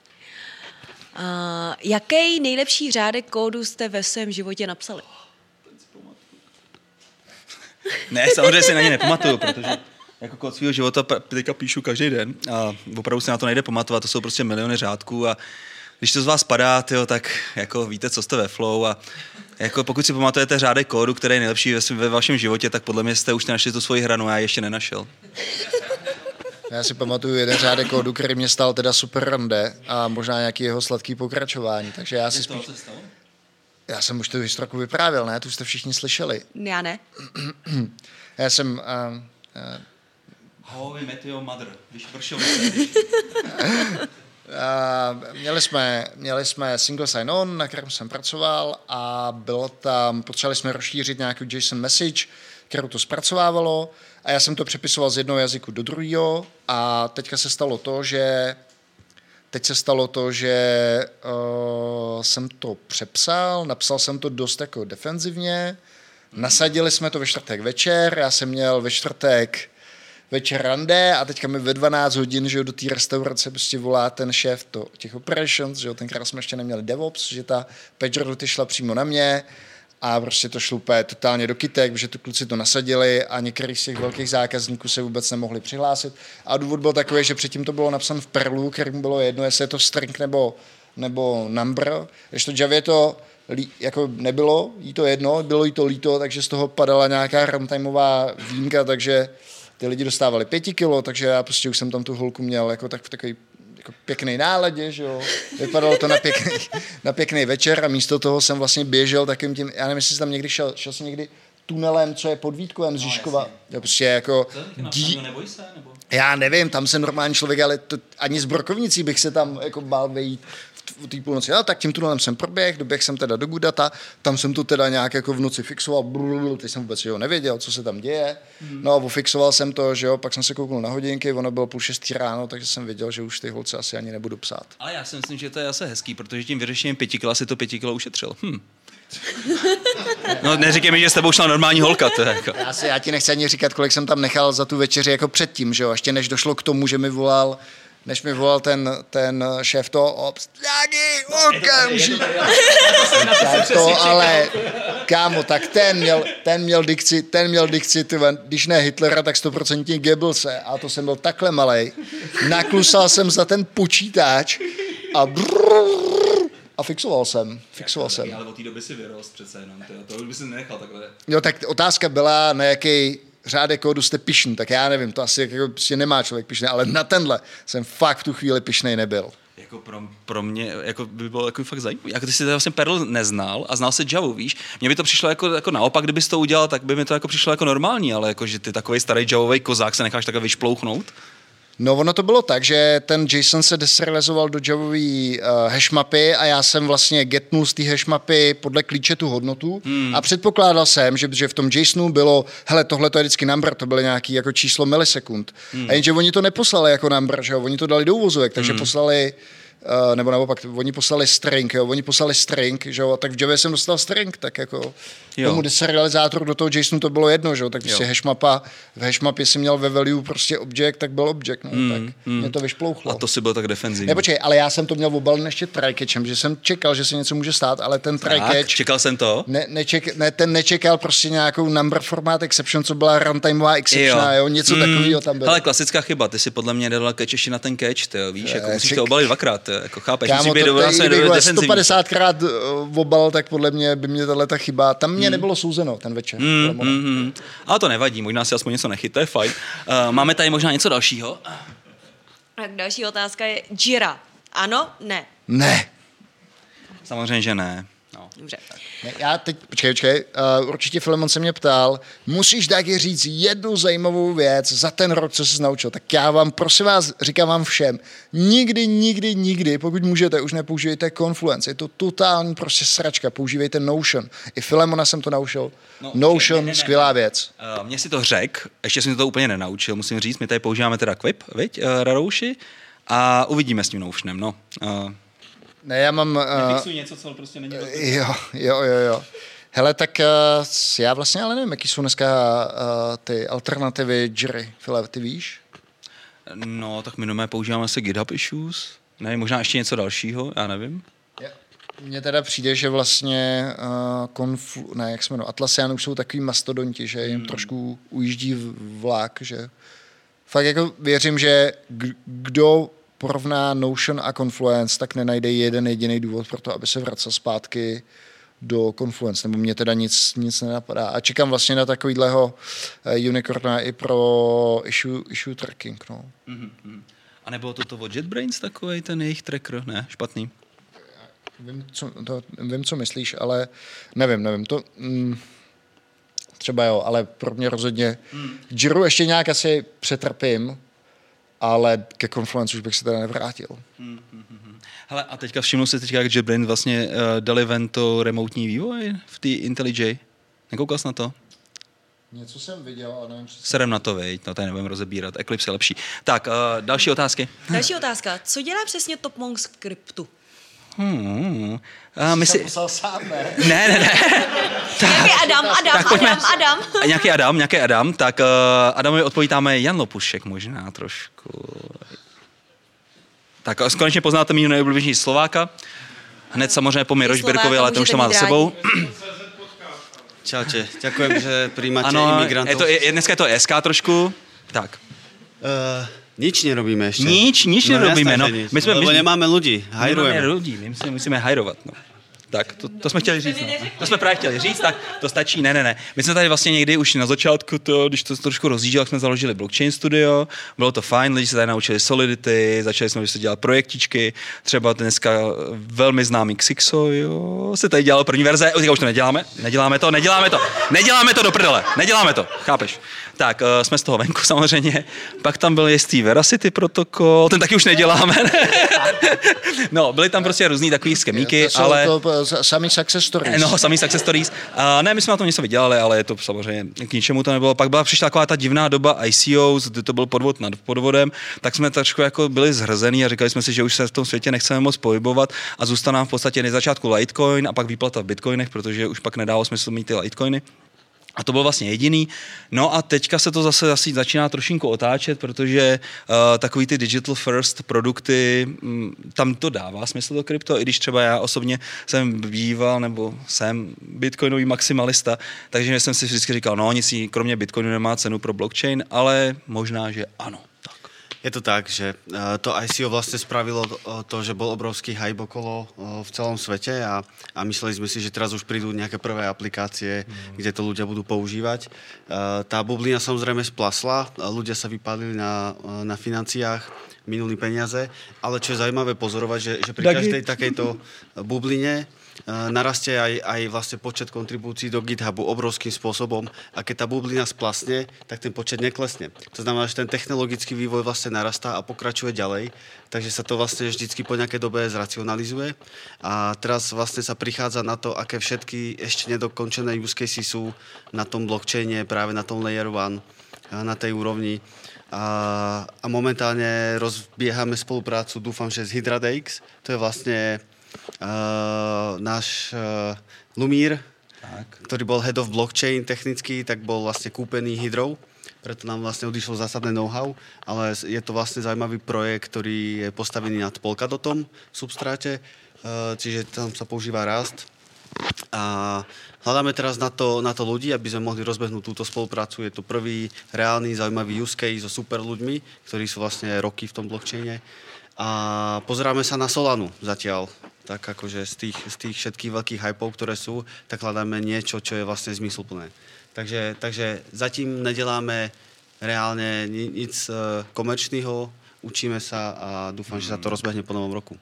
Uh, jaký nejlepší řádek kódu jste ve svém životě napsali? Ne, samozřejmě si na ně nepamatuju, protože jako kód svého života teďka píšu každý den a opravdu se na to nejde pamatovat, to jsou prostě miliony řádků a když to z vás padá, tyjo, tak jako víte, co jste ve flow a jako pokud si pamatujete řádek kódu, který je nejlepší ve, ve vašem životě, tak podle mě jste už našli tu svoji hranu, já ještě nenašel. Já si pamatuju jeden řádek kódu, který mě stál teda super rande a možná nějaký jeho sladký pokračování, takže já si spíš... Já jsem už tu historku vyprávěl, ne? Tu jste všichni slyšeli. Já ne. Já jsem... Uh, uh, How we met your mother, když pršel. Uh, *laughs* měli jsme, měli jsme single sign-on, na kterém jsem pracoval a bylo tam, potřebovali jsme rozšířit nějakou JSON message, kterou to zpracovávalo a já jsem to přepisoval z jednoho jazyku do druhého a teďka se stalo to, že teď se stalo to, že uh, jsem to přepsal, napsal jsem to dost jako defenzivně, nasadili jsme to ve čtvrtek večer, já jsem měl ve čtvrtek večer rande a teďka mi ve 12 hodin, že jo, do té restaurace prostě volá ten šéf to, těch operations, že jo, tenkrát jsme ještě neměli DevOps, že ta page route šla přímo na mě a prostě to úplně totálně do kytek, že tu kluci to nasadili a některý z těch velkých zákazníků se vůbec nemohli přihlásit. A důvod byl takový, že předtím to bylo napsáno v Perlu, kterým bylo jedno, jestli je to string nebo, nebo number. Když to Javě to jako nebylo, jí to jedno, bylo jí to líto, takže z toho padala nějaká runtimeová výjimka, takže ty lidi dostávali pěti kilo, takže já prostě už jsem tam tu holku měl jako tak v takový jako pěkný náladě, že jo. Vypadalo to na pěkný, na pěkný večer a místo toho jsem vlastně běžel takým tím, já nevím, jestli jsi tam někdy šel, šel jsem někdy tunelem, co je pod Vítkovem z Žižkova. No, prostě jako dí, Neboj se, nebo? já nevím, tam jsem normální člověk, ale to, ani z Brokovnicí bych se tam jako bál vejít v té půlnoci. No, tak tím tunelem jsem proběh, doběh jsem teda do Gudata, tam jsem to teda nějak jako v noci fixoval, brrr, teď jsem vůbec jo, nevěděl, co se tam děje. No a fixoval jsem to, že jo, pak jsem se kouknul na hodinky, ono bylo půl šestý ráno, takže jsem věděl, že už ty holce asi ani nebudu psát. Ale já si myslím, že to je asi hezký, protože tím vyřešením pěti kila si to pěti kilo ušetřil. Hm. *laughs* No neříkej mi, že s tebou šla normální holka, to je jako. Já, si, já ti nechci ani říkat, kolik jsem tam nechal za tu večeři jako předtím, že jo, ještě než došlo k tomu, že mi volal než mi volal ten, ten šéf toho ops, Dagi, okamžik. to ale, kámo, tak ten měl, ten měl dikci, ten měl dikci, tyhle, když ne Hitlera, tak stoprocentně Goebbelse. A to jsem byl takhle malej. Naklusal jsem za ten počítač a brrr, a fixoval jsem, fixoval jsem. Ale od té doby si vyrost přece jenom, to, to by si nenechal takhle. Jo, tak otázka byla, na jaký řádek kódu jste pišný, tak já nevím, to asi jako prostě nemá člověk pišný, ale na tenhle jsem fakt v tu chvíli pišnej nebyl. Jako pro, pro mě jako by bylo jako fakt zajímavé. Jako ty jsi vlastně Perl neznal a znal se Java, víš? Mně by to přišlo jako, jako naopak, kdybys to udělal, tak by mi to jako přišlo jako normální, ale jako, že ty takový starý Javový kozák se necháš takhle vyšplouchnout. No ono to bylo tak, že ten JSON se deserializoval do javový uh, hashmapy a já jsem vlastně getnul z té hashmapy podle klíče tu hodnotu hmm. a předpokládal jsem, že, že v tom JSONu bylo, hele, tohle to je vždycky number, to bylo nějaký jako číslo milisekund. Hmm. A jenže oni to neposlali jako number, že jo, oni to dali do uvozovek, takže hmm. poslali nebo naopak, oni poslali string, jo, oni poslali string, že jo, tak v Java jsem dostal string, tak jako jo. tomu deserializátoru do toho JSONu to bylo jedno, že jo, tak prostě jo. hashmapa, v hashmapě si měl ve value prostě object, tak byl object, no, mm, tak mm. mě to vyšplouchlo. A to si byl tak defenzivní. Ne, počkej, ale já jsem to měl obalen ještě trycatchem, že jsem čekal, že se něco může stát, ale ten trycatch... čekal jsem to? Ne, neček, ne, ten nečekal prostě nějakou number format exception, co byla runtimeová exception, jo. jo, něco mm. takového tam bylo. Ale klasická chyba, ty si podle mě dal catch ještě na ten catch, ty, víš, jako musíš to obalit dvakrát, jako chápeš, Kámo, musí být to, 150 krát obal, tak podle mě by mě tahle ta chyba, tam mě mm. nebylo souzeno ten večer. Mm, mm, mm. Ale to nevadí, možná si aspoň něco nechyt, to je fajn. Uh, máme tady možná něco dalšího. Tak další otázka je Jira. Ano, ne. Ne. Samozřejmě, že ne. Dobře. Ne, já teď, počkej, počkej, uh, určitě Filemon se mě ptal, musíš taky říct jednu zajímavou věc za ten rok, co jsi naučil. Tak já vám, prosím vás, říkám vám všem, nikdy, nikdy, nikdy, pokud můžete, už nepoužívejte Confluence. Je to totální prostě sračka, používejte Notion. I Filemona jsem to naučil. No, Notion, ne, ne, ne, skvělá věc. Uh, mě si to řek, ještě jsem to úplně nenaučil, musím říct, my tady používáme teda Quip, viď, uh, Rarouši, a uvidíme s tím Notionem, no. Uh, ne, já mám... Uh, něco, co prostě není *laughs* Jo, jo, jo, jo. Hele, tak uh, já vlastně ale nevím, jaký jsou dneska uh, ty alternativy Jiry. File, ty víš? No, tak my nové používáme se GitHub Issues. Ne, možná ještě něco dalšího, já nevím. Mně teda přijde, že vlastně uh, konflu, ne, jak jsme no, Atlasian už jsou takový mastodonti, že jim hmm. trošku ujíždí vlak, že fakt jako věřím, že kdo porovná Notion a Confluence, tak nenajde jeden jediný důvod pro to, aby se vracel zpátky do Confluence, nebo mě teda nic, nic nenapadá. A čekám vlastně na takovýhleho uh, unicorna i pro issue, issue tracking. No. Mm-hmm. A nebylo to to od JetBrains takový ten jejich tracker? Ne, špatný. Vím, co, to, vím, co myslíš, ale nevím, nevím. To, mm, třeba jo, ale pro mě rozhodně mm. Jiru ještě nějak asi přetrpím, ale ke Confluence už bych se teda nevrátil. Hmm, hmm, hmm. Hele, a teďka všimnu si teďka, jak JetBrains vlastně uh, dali ven to remotní vývoj v té IntelliJ. Nekoukal jsi na to? Něco jsem viděl, ale nevím, co Serem na to, veď, no tady nebudeme rozebírat, Eclipse je lepší. Tak, uh, další otázky. Další otázka. Co dělá přesně TopMonk Scriptu? Hmm. A my si... sám, *laughs* ne? Ne, ne, ne. *laughs* tak, nějaký Adam, Adam, tak, pojďme. Adam, Adam. nějaký Adam, nějaký Adam. Tak uh, Adamovi odpovídáme Jan Lopušek možná trošku. Tak konečně poznáte mého nejoblíbenější Slováka. Hned samozřejmě po Rožbirkovi, ale to už to má za sebou. *clears throat* Čaute, ďakujem, že *laughs* príjmate ano, imigrantov. Je to, je, dneska je to SK trošku. Tak. Uh, nič nerobíme ešte. Nič, nič no, nerobíme. No. My jsme, Lebo my, nemáme ľudí, hajrujeme. Nemáme ľudí, my musíme, musíme hajrovat. No. Tak, to, to jsme chtěli říct. No. To jsme právě chtěli říct, tak to stačí. Ne, ne, ne. My jsme tady vlastně někdy už na začátku, to, když to trošku rozjížděl, jsme založili blockchain studio, bylo to fajn, lidi se tady naučili Solidity, začali jsme se dělat projektičky, třeba dneska velmi známý Xixo, jo, se tady dělal první verze, teďka už to neděláme, neděláme to, neděláme to, neděláme to do prdele, neděláme to, chápeš? Tak, uh, jsme z toho venku *laughs* samozřejmě. Pak tam byl jistý Veracity protokol, ten taky už neděláme. *laughs* no, byly tam prostě různý takový skemíky, ale... To, samý success stories. No, samý success stories. Uh, ne, my jsme na tom něco vydělali, ale je to samozřejmě k ničemu to nebylo. Pak byla přišla taková ta divná doba ICOs, kdy to byl podvod nad podvodem, tak jsme trošku jako byli zhrzený a říkali jsme si, že už se v tom světě nechceme moc pohybovat a zůstane v podstatě začátku Litecoin a pak výplata v bitcoinech, protože už pak nedalo smysl mít ty Litecoiny. A to byl vlastně jediný. No a teďka se to zase asi začíná trošinku otáčet, protože uh, takový ty digital first produkty, um, tam to dává smysl to krypto, i když třeba já osobně jsem býval nebo jsem bitcoinový maximalista, takže jsem si vždycky říkal, no nic kromě bitcoinu nemá cenu pro blockchain, ale možná, že ano. Je to tak, že eh, to ICO vlastne spravilo to, že bol obrovský hype okolo v celom svete a, a mysleli sme si, že teraz už prídu nejaké prvé aplikácie, mm. kde to ľudia budú používať. Eh, tá bublina samozrejme splasla, ľudia sa vypálili na, eh, na financiách, minuli peniaze, ale čo je zaujímavé pozorovať, že, že pri každej takejto bubline Eh, narastie aj, aj vlastne počet kontribúcií do GitHubu obrovským spôsobom a keď tá bublina splasne, tak ten počet neklesne. To znamená, že ten technologický vývoj vlastne narastá a pokračuje ďalej, takže sa to vlastne vždycky po nejakej dobe zracionalizuje a teraz vlastne sa prichádza na to, aké všetky ešte nedokončené use cases sú na tom blockchaine, práve na tom layer 1, na tej úrovni. A, a momentálne rozbiehame spoluprácu, dúfam, že s HydraDX, to je vlastne uh, náš uh, Lumír, tak. ktorý bol head of blockchain technicky, tak bol vlastne kúpený Hydrou, preto nám vlastne odišlo zásadné know-how, ale je to vlastne zaujímavý projekt, ktorý je postavený nad Polkadotom substráte, uh, čiže tam sa používa Rust. A hľadáme teraz na to, na to ľudí, aby sme mohli rozbehnúť túto spoluprácu. Je to prvý reálny, zaujímavý use case so super ľuďmi, ktorí sú vlastne roky v tom blockchaine. A pozeráme sa na Solanu zatiaľ tak akože z tých, z tých všetkých veľkých hypov, ktoré sú, tak hľadáme niečo, čo je vlastne zmysluplné. Takže, takže zatím neděláme reálne nic e, komerčného, učíme sa a dúfam, že sa to rozbehne po novom roku.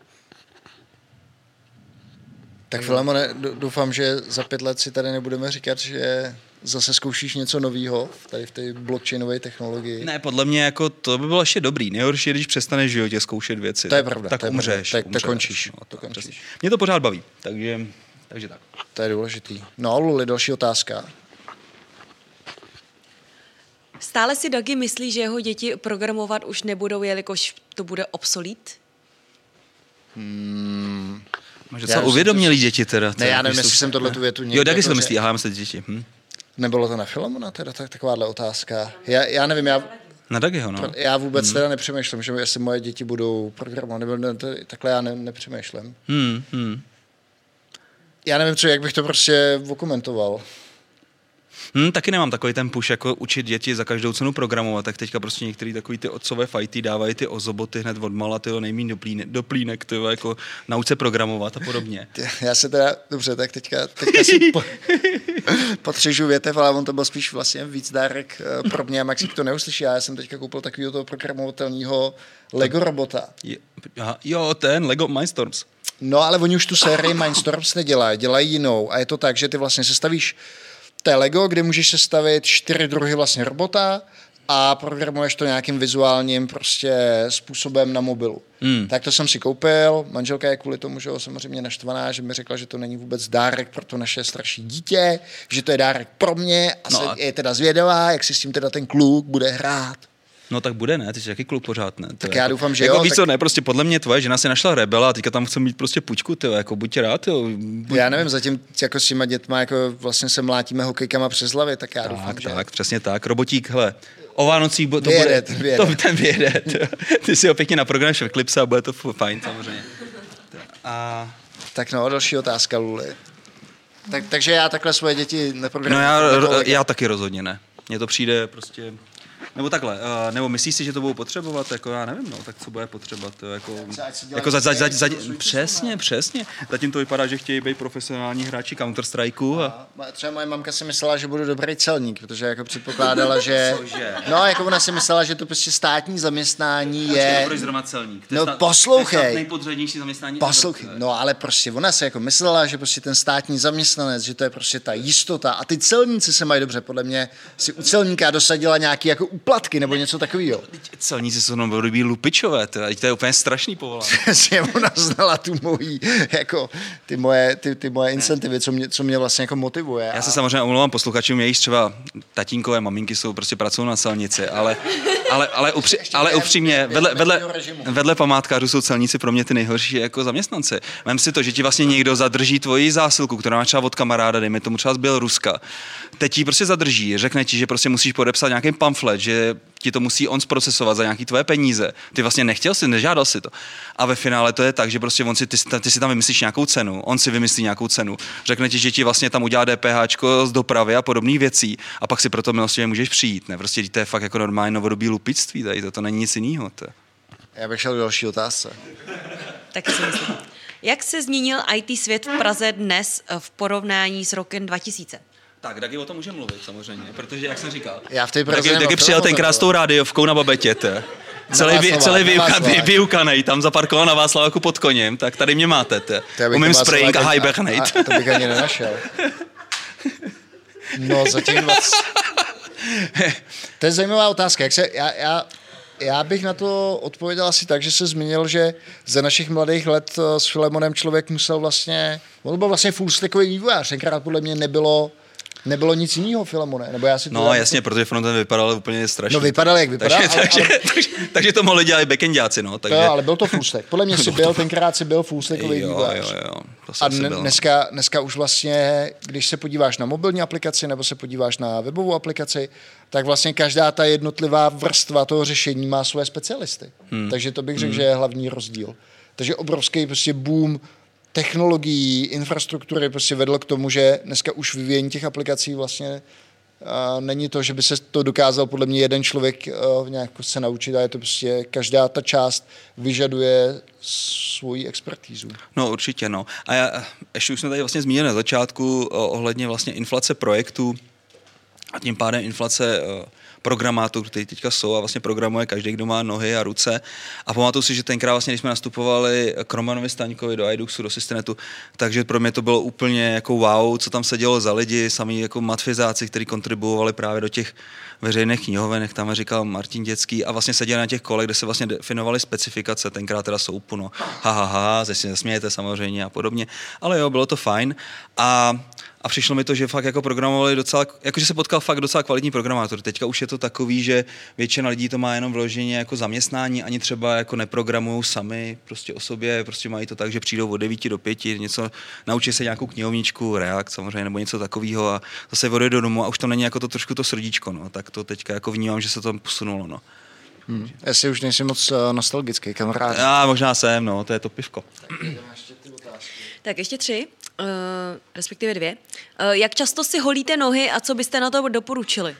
Tak Filemone, doufám, že za pět let si tady nebudeme říkat, že zase zkoušíš něco nového tady v té blockchainové technologii. Ne, podle mě jako to by bylo ještě dobrý. Nejhorší je, když přestaneš v životě zkoušet věci. To je pravda. Tak to je umřeš. Tak, umřeš. tak končíš. No, to končíš. Mě to pořád baví, takže, takže tak. To je důležitý. No a Luli, další otázka. Stále si Dagi myslí, že jeho děti programovat už nebudou, jelikož to bude obsolít? Hmm. Možná co uvědomili děti teda. Ne, já nevím, jestli jsem tohle tu větu někde... Jo, Dagi si to myslí, aha, myslím děti. Hm. Nebylo to na Filamona teda tak, takováhle otázka? Já, já nevím, já... Na Dagiho, no. Já vůbec hmm. teda nepřemýšlím, že jestli moje děti budou programovat, nebo ne, to, takhle já ne, nepřemýšlím. Hmm, hmm. Já nevím, co, jak bych to prostě okomentoval. Hmm, taky nemám takový ten push, jako učit děti za každou cenu programovat, tak teďka prostě některý takový ty otcové fajty dávají ty ozoboty hned od mala, ty nejmín doplínek, doplínek ty jako nauč se programovat a podobně. Já se teda, dobře, tak teďka, teďka si po, *laughs* potřežu větev, ale on to byl spíš vlastně víc dárek eh, pro mě a Maxi to neuslyší. Já jsem teďka koupil takového toho programovatelného Lego robota. Je, aha, jo, ten Lego Mindstorms. No, ale oni už tu sérii Mindstorms nedělají, dělají jinou. A je to tak, že ty vlastně se stavíš to je Lego, kde můžeš sestavit čtyři druhy vlastně robota a programuješ to nějakým vizuálním prostě způsobem na mobilu. Hmm. Tak to jsem si koupil, manželka je kvůli tomu, že ho samozřejmě naštvaná, že mi řekla, že to není vůbec dárek pro to naše starší dítě, že to je dárek pro mě a, no a... je teda zvědavá, jak si s tím teda ten kluk bude hrát. No tak bude, ne? Ty jsi jaký kluk pořád, ne? Tak já jako, doufám, že jako jo. Víc tak... ne, prostě podle mě tvoje žena si našla rebela a teďka tam chce mít prostě pučku, ty jako buď rád, jo. Buď... Já nevím, zatím jako s těma dětma jako vlastně se mlátíme hokejkama přes hlavy, tak já tak, doufám, že... Tak, přesně tak. Robotík, hele, o Vánocích to vyjede, bude, vyjede. to ten vyjede. *laughs* Ty si ho pěkně naprogramuješ v Eclipse a bude to fajn samozřejmě. A... Tak no, další otázka, Luli. Tak, takže já takhle svoje děti neprogramuji. No já, já taky rozhodně ne. Mně to přijde prostě nebo takhle, uh, nebo myslíš si, že to budou potřebovat, jako já nevím, no, tak co bude potřebovat, to jako, jako za, za, za, za, přesně, přesně, zatím to vypadá, že chtějí být profesionální hráči Counter Strikeu. A... a... Třeba moje mamka si myslela, že budu dobrý celník, protože jako předpokládala, že, *laughs* no jako ona si myslela, že to prostě státní zaměstnání je... Proč zrovna celník? No stát, poslouchej. nejpodřadnější zaměstnání. Poslouchej, no ale prostě ona si jako myslela, že prostě ten státní zaměstnanec, že to je prostě ta jistota a ty celníci se mají dobře, podle mě si u celníka dosadila nějaký jako úplatky nebo něco takového. Celníci jsou novodobí lupičové, to, to je úplně strašný povolání. *laughs* ona znala tu mojí, jako ty moje, ty, ty moje incentivy, co mě, co mě vlastně jako motivuje. Já se samozřejmě omlouvám posluchačům, jejich třeba tatínkové maminky jsou prostě pracují na celnici, ale, ale, ale, upři, ale upřímně, vedle, vedle, vedle památkářů jsou celníci pro mě ty nejhorší jako zaměstnanci. Vem si to, že ti vlastně někdo zadrží tvoji zásilku, která má třeba od kamaráda, dejme tomu třeba z Běloruska. Teď ti prostě zadrží, řekne ti, že prostě musíš podepsat nějaký pamflet, že ti to musí on zprocesovat za nějaký tvoje peníze. Ty vlastně nechtěl si, nežádal si to. A ve finále to je tak, že prostě on si, ty, ty si tam vymyslíš nějakou cenu, on si vymyslí nějakou cenu, řekne ti, že ti vlastně tam udělá DPH z dopravy a podobných věcí a pak si proto milostivě můžeš přijít. Ne? Prostě to je fakt jako normální novodobí lupictví, tady to, to není nic jiného. Já bych šel do další otázce. Taky si myslím. Jak se změnil IT svět v Praze dnes eh, v porovnání s rokem 2000? Tak, Dagi o tom může mluvit samozřejmě, protože jak jsem říkal, Já v té Dagi, Dagi přijel tenkrát s tou rádiovkou na babetě, te. Celý, vy, celý vyuka, vy, vyukanej, tam zaparkoval na Václaváku pod koněm, tak tady mě máte. Bych Umím spraying a hibernate. a- To bych ani nenašel. No, za těch 20... To je zajímavá otázka. Jak se, já, já, já bych na to odpověděl asi tak, že se zmínil, že za našich mladých let eh, s Filemonem člověk musel vlastně, on byl vlastně full vývojář, tenkrát podle mě nebylo, nebylo nic jiného Filemone, nebo já si to No dám- jasně, protože frontend vypadal úplně strašně. No, vypadal, jak vypadal, Takže, ale- takže, ale- takže, takže, to mohli dělat i backendáci, no. To Takže, jo, ale byl to stack. Podle mě si byl, tenkrát si byl full stackový jo, vývojář. jo, jo, to A dne- byl, no. dneska, dneska už vlastně, když se podíváš na mobilní aplikaci nebo se podíváš na webovou aplikaci, tak vlastně každá ta jednotlivá vrstva toho řešení má své specialisty. Hmm. Takže to bych řekl, hmm. že je hlavní rozdíl. Takže obrovský prostě boom technologií, infrastruktury prostě vedl k tomu, že dneska už vyvíjení těch aplikací vlastně a není to, že by se to dokázal podle mě jeden člověk uh, nějak se naučit, a je to prostě každá ta část vyžaduje svoji expertízu. No určitě, no. A já, ještě už jsme tady vlastně zmínili na začátku o, ohledně vlastně inflace projektů a tím pádem inflace eh, programátorů, kteří teďka jsou a vlastně programuje každý, kdo má nohy a ruce. A pamatuju si, že tenkrát vlastně, když jsme nastupovali k Romanovi Staňkovi do iDuxu, do Systenetu, takže pro mě to bylo úplně jako wow, co tam se dělo za lidi, sami jako matfizáci, kteří kontribuovali právě do těch veřejných knihoven, jak tam říkal Martin Dětský, a vlastně seděli na těch kolech, kde se vlastně definovaly specifikace, tenkrát teda soupu, no, ha, ha, ha, se samozřejmě a podobně, ale jo, bylo to fajn. A a přišlo mi to, že fakt jako programovali docela, jakože se potkal fakt docela kvalitní programátor. Teďka už je to takový, že většina lidí to má jenom vloženě jako zaměstnání, ani třeba jako neprogramují sami prostě o sobě, prostě mají to tak, že přijdou od 9 do 5, něco, naučí se nějakou knihovničku, React samozřejmě, nebo něco takového a zase odejde do domu a už to není jako to trošku to srdíčko, no. Tak to teďka jako vnímám, že se to posunulo, no. Hmm. Já si už nejsem moc uh, nostalgický, kamarád. Já možná jsem, no, to je to pivko. Tak ještě tři, uh, respektive dvě. Uh, jak často si holíte nohy a co byste na to doporučili?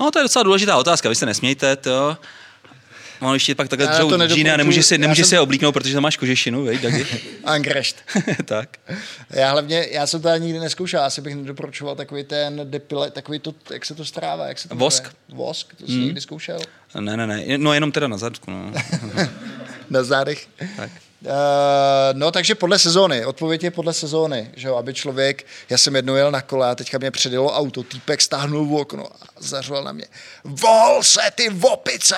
No, to je docela důležitá otázka, vy se nesmějte, to. No, ještě pak takhle dřou džíny a nemůže si, Já nemůže jsem- si je oblíknout, protože tam máš kožešinu, vej, Dagi? Angrecht. tak. Já hlavně, já jsem to ani nikdy neskoušel, asi bych nedoporučoval takový ten depile, takový to, jak se to strává, jak se to Vosk. jmenuje? Vosk, to jsi hmm. někdy zkoušel? Ne, ne, ne, no jenom teda na zadku, no. *laughs* *laughs* Na zádech. tak. Uh, no, takže podle sezóny. Odpověď je podle sezóny, že jo, aby člověk, já jsem jednou jel na kole a teďka mě předjelo auto, týpek stáhnul v okno a zařval na mě, vol se ty vopice!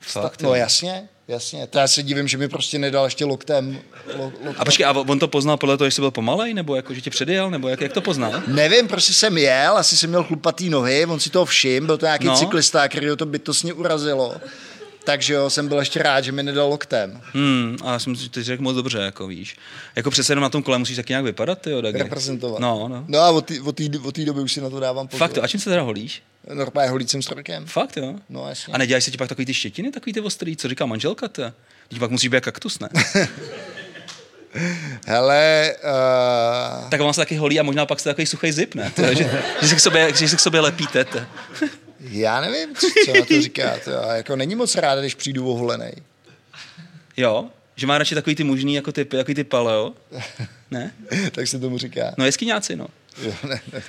Fakt, no jasně, jasně. To já se divím, že mi prostě nedal ještě loktem. Lo, loktem. A počkej, a on to poznal podle toho, jestli byl pomalej, nebo jako, že tě předjel, nebo jak, jak to poznal? Nevím, prostě jsem jel, asi jsem měl chlupatý nohy, on si toho všim, byl to nějaký no. cyklista, který ho to bytostně urazilo. Takže jo, jsem byl ještě rád, že mi nedal loktem. Hmm, a já jsem si ty řekl moc dobře, jako víš. Jako přece jenom na tom kole musíš taky nějak vypadat, ty jo, Dagi. Reprezentovat. No, no. No a od té- doby už si na to dávám pozor. Fakt to, a čím se teda holíš? Normálně holícím strojkem. Fakt jo? No jasně. A nedělají se ti pak takový ty štětiny, takový ty ostrý, co říká manželka, ty? Teď pak musíš být jak kaktus, ne? *laughs* Hele, uh, tak on se taky holí a možná pak jste takový suchý zip, ne? Ty, že, že, se k sobě, že se k sobě lepíte. Já nevím, co, co na to říká. To já jako není moc rád, když přijdu oholenej. Jo? Že má radši takový ty mužný, jako ty, jako ty paleo? Ne? *laughs* tak se tomu říká. No jeskyňáci, no. Jo, ne, ne,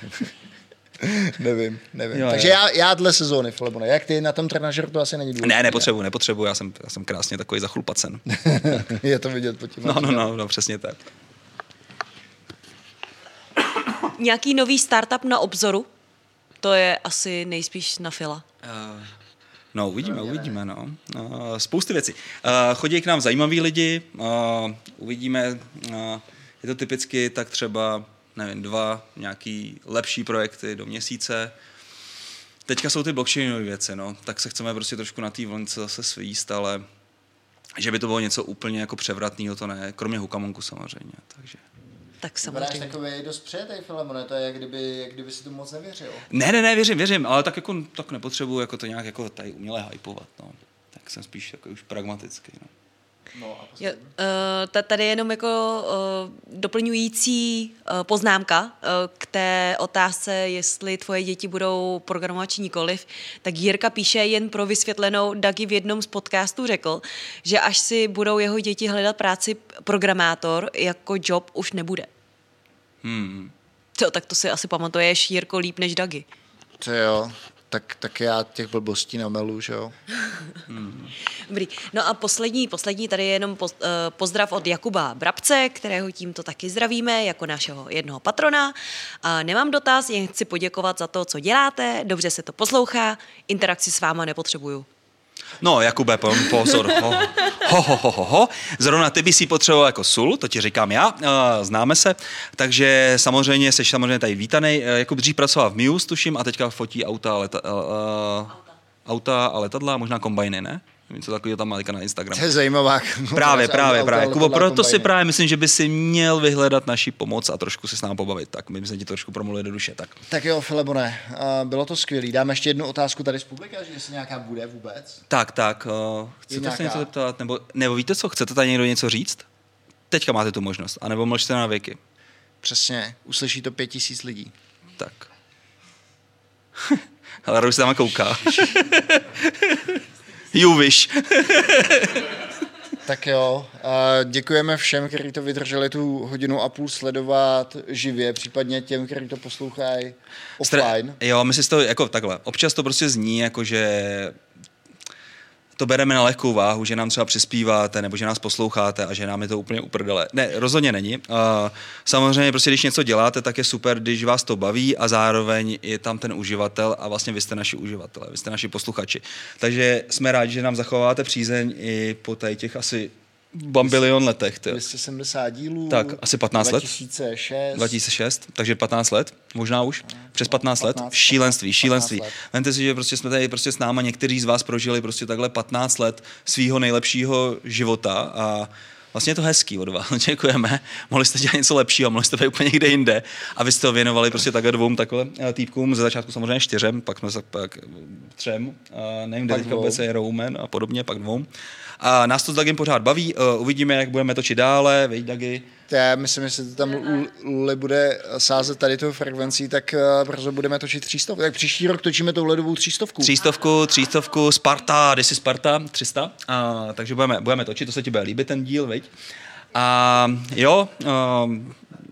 nevím, nevím. Jo, Jo, Takže jo. já, já dle sezóny, Filipone. Jak ty na tom trenažeru to asi není důležité. Ne, nepotřebuji, nepotřebuji, já jsem, já jsem krásně takový zachlupacen. *laughs* Je to vidět po tím. No, no, no, no, přesně tak. Nějaký nový startup na obzoru? To je asi nejspíš na Fila. Uh, no, uvidíme, uvidíme, no. Uh, spousty věcí. Uh, chodí k nám zajímaví lidi, uh, uvidíme, uh, je to typicky tak třeba, nevím, dva nějaký lepší projekty do měsíce. Teďka jsou ty blockchainové věci, no, tak se chceme prostě trošku na té vlnce zase svíst, ale že by to bylo něco úplně jako převratného, to ne, kromě Hukamonku samozřejmě, takže tak samozřejmě. Vypadáš takový dost přijetý, Filemone, to je, jak kdyby, jak kdyby si to moc nevěřil. Ne, ne, ne, věřím, věřím, ale tak jako tak nepotřebuji jako to nějak jako tady uměle hypovat, no. Tak jsem spíš jako už pragmatický, no. No, jo, uh, tady jenom jako uh, doplňující uh, poznámka uh, k té otázce, jestli tvoje děti budou programovat či nikoliv, tak Jirka píše jen pro vysvětlenou, Dagi v jednom z podcastů řekl, že až si budou jeho děti hledat práci programátor, jako job už nebude. Hmm. To, tak to si asi pamatuješ, Jirko, líp než Dagi. To jo, tak, tak já těch blbostí namelu, že jo. Dobrý. No a poslední, poslední tady je jenom uh, pozdrav od Jakuba Brabce, kterého tímto taky zdravíme jako našeho jednoho patrona. A nemám dotaz, jen chci poděkovat za to, co děláte, dobře se to poslouchá, interakci s váma nepotřebuju. No, Jakube, pozor. Ho, ho, ho, ho, ho, ho. Zrovna ty by si potřeboval jako sůl, to ti říkám já, známe se, takže samozřejmě jsi samozřejmě tady vítaný. Jakub dřív pracoval v Muse, tuším, a teďka fotí auta, leta, uh, auta a letadla, možná kombajny, ne? Něco takového tam má na Instagram. To je zajímavá. *laughs* Právě, právě, právě. Kubo, proto si právě myslím, že by si měl vyhledat naši pomoc a trošku se s námi pobavit. Tak my jsme ti trošku promluvili do duše. Tak, tak jo, Filebone, bylo to skvělé. Dáme ještě jednu otázku tady z publika, že jestli nějaká bude vůbec. Tak, tak. Uh, chcete nějaká... se něco zeptat? Nebo, nebo víte co, chcete tady někdo něco říct? Teďka máte tu možnost. A nebo mlčte na věky. Přesně, uslyší to pět tisíc lidí. Tak. *laughs* Ale už se tam kouká. *laughs* You wish. tak jo, děkujeme všem, kteří to vydrželi tu hodinu a půl sledovat živě, případně těm, kteří to poslouchají offline. Stra- jo, my si to jako takhle. Občas to prostě zní, jako že to bereme na lehkou váhu, že nám třeba přispíváte nebo že nás posloucháte a že nám je to úplně uprdele. Ne, rozhodně není. Uh, samozřejmě prostě, když něco děláte, tak je super, když vás to baví a zároveň je tam ten uživatel a vlastně vy jste naši uživatelé, vy jste naši posluchači. Takže jsme rádi, že nám zachováváte přízeň i po těch asi bambilion letech. Tyjo. 270 dílů. Tak, asi 15 2006. let. 2006. takže 15 let, možná už. Přes 15, 15 let. Šílenství, šílenství. Vemte si, že prostě jsme tady prostě s náma, někteří z vás prožili prostě takhle 15 let svého nejlepšího života a vlastně je to hezký od vás, *laughs* děkujeme. Mohli jste dělat něco lepšího, mohli jste být úplně někde jinde a vy jste to věnovali prostě takhle dvou takhle eh, týpkům, ze začátku samozřejmě čtyřem, pak jsme se pak třem, a nevím, kde teďka vůbec je Roman a podobně, pak dvou. A nás to s Dagem pořád baví, uh, uvidíme, jak budeme točit dále, veď Dagi. Já myslím, že se tam Luli bude sázet tady tou frekvencí, tak uh, brzo budeme točit třístovku. Tak příští rok točíme tou ledovou třístovku. Třístovku, třístovku, Sparta, si Sparta, 300. Uh, takže budeme, budeme točit, to se ti bude líbit ten díl, veď? A jo, uh,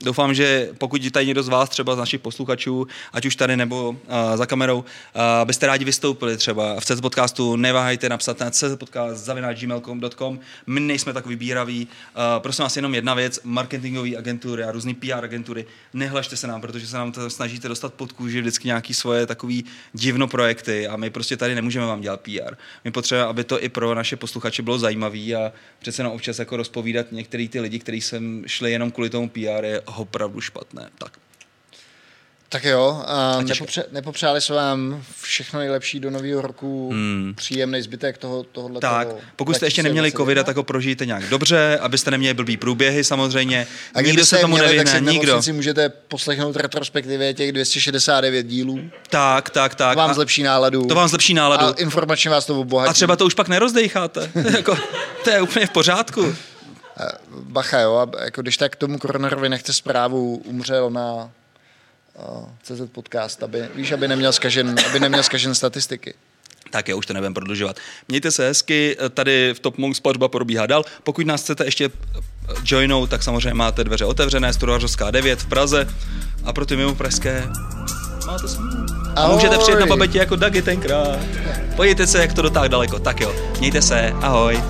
doufám, že pokud tady někdo z vás, třeba z našich posluchačů, ať už tady nebo uh, za kamerou, uh, byste rádi vystoupili třeba v CZ podcastu, neváhejte napsat na czpodcast.gmail.com. My nejsme tak vybíraví. Uh, prosím vás jenom jedna věc, marketingové agentury a různé PR agentury, nehlašte se nám, protože se nám to snažíte dostat pod kůži vždycky nějaký svoje takový divno projekty a my prostě tady nemůžeme vám dělat PR. My potřebujeme, aby to i pro naše posluchače bylo zajímavé a přece jenom občas jako rozpovídat některý ty lidi, kteří sem šli jenom kvůli tomu PR, je opravdu špatné. Tak. Tak jo, a nepopře- nepopřáli se vám všechno nejlepší do nového roku, hmm. příjemný zbytek toho, tohohle Tak, toho pokud jste ještě neměli covid, tak ho prožijte nějak dobře, abyste neměli blbý průběhy samozřejmě. A nikdo se tomu měli, nevyhne, tak nikdo. si můžete poslechnout retrospektivě těch 269 dílů. Tak, tak, tak. To vám zlepší náladu. To vám zlepší náladu. A informačně vás to obohatí. A třeba to už pak nerozdejcháte. *laughs* jako, to je úplně v pořádku. Bacha, jo, jako když tak tomu koronarovi nechte zprávu, umřel na CZ podcast, aby, víš, aby neměl zkažen, aby neměl zkažen statistiky. Tak jo, už to nebudem prodlužovat. Mějte se hezky, tady v Top Monk splatba probíhá dál. Pokud nás chcete ještě joinout, tak samozřejmě máte dveře otevřené, Studovařovská 9 v Praze a pro ty mimo pražské máte smůlu. A můžete přijet na babetě jako Dagi tenkrát. Pojďte se, jak to dotáh daleko. Tak jo, mějte se, ahoj.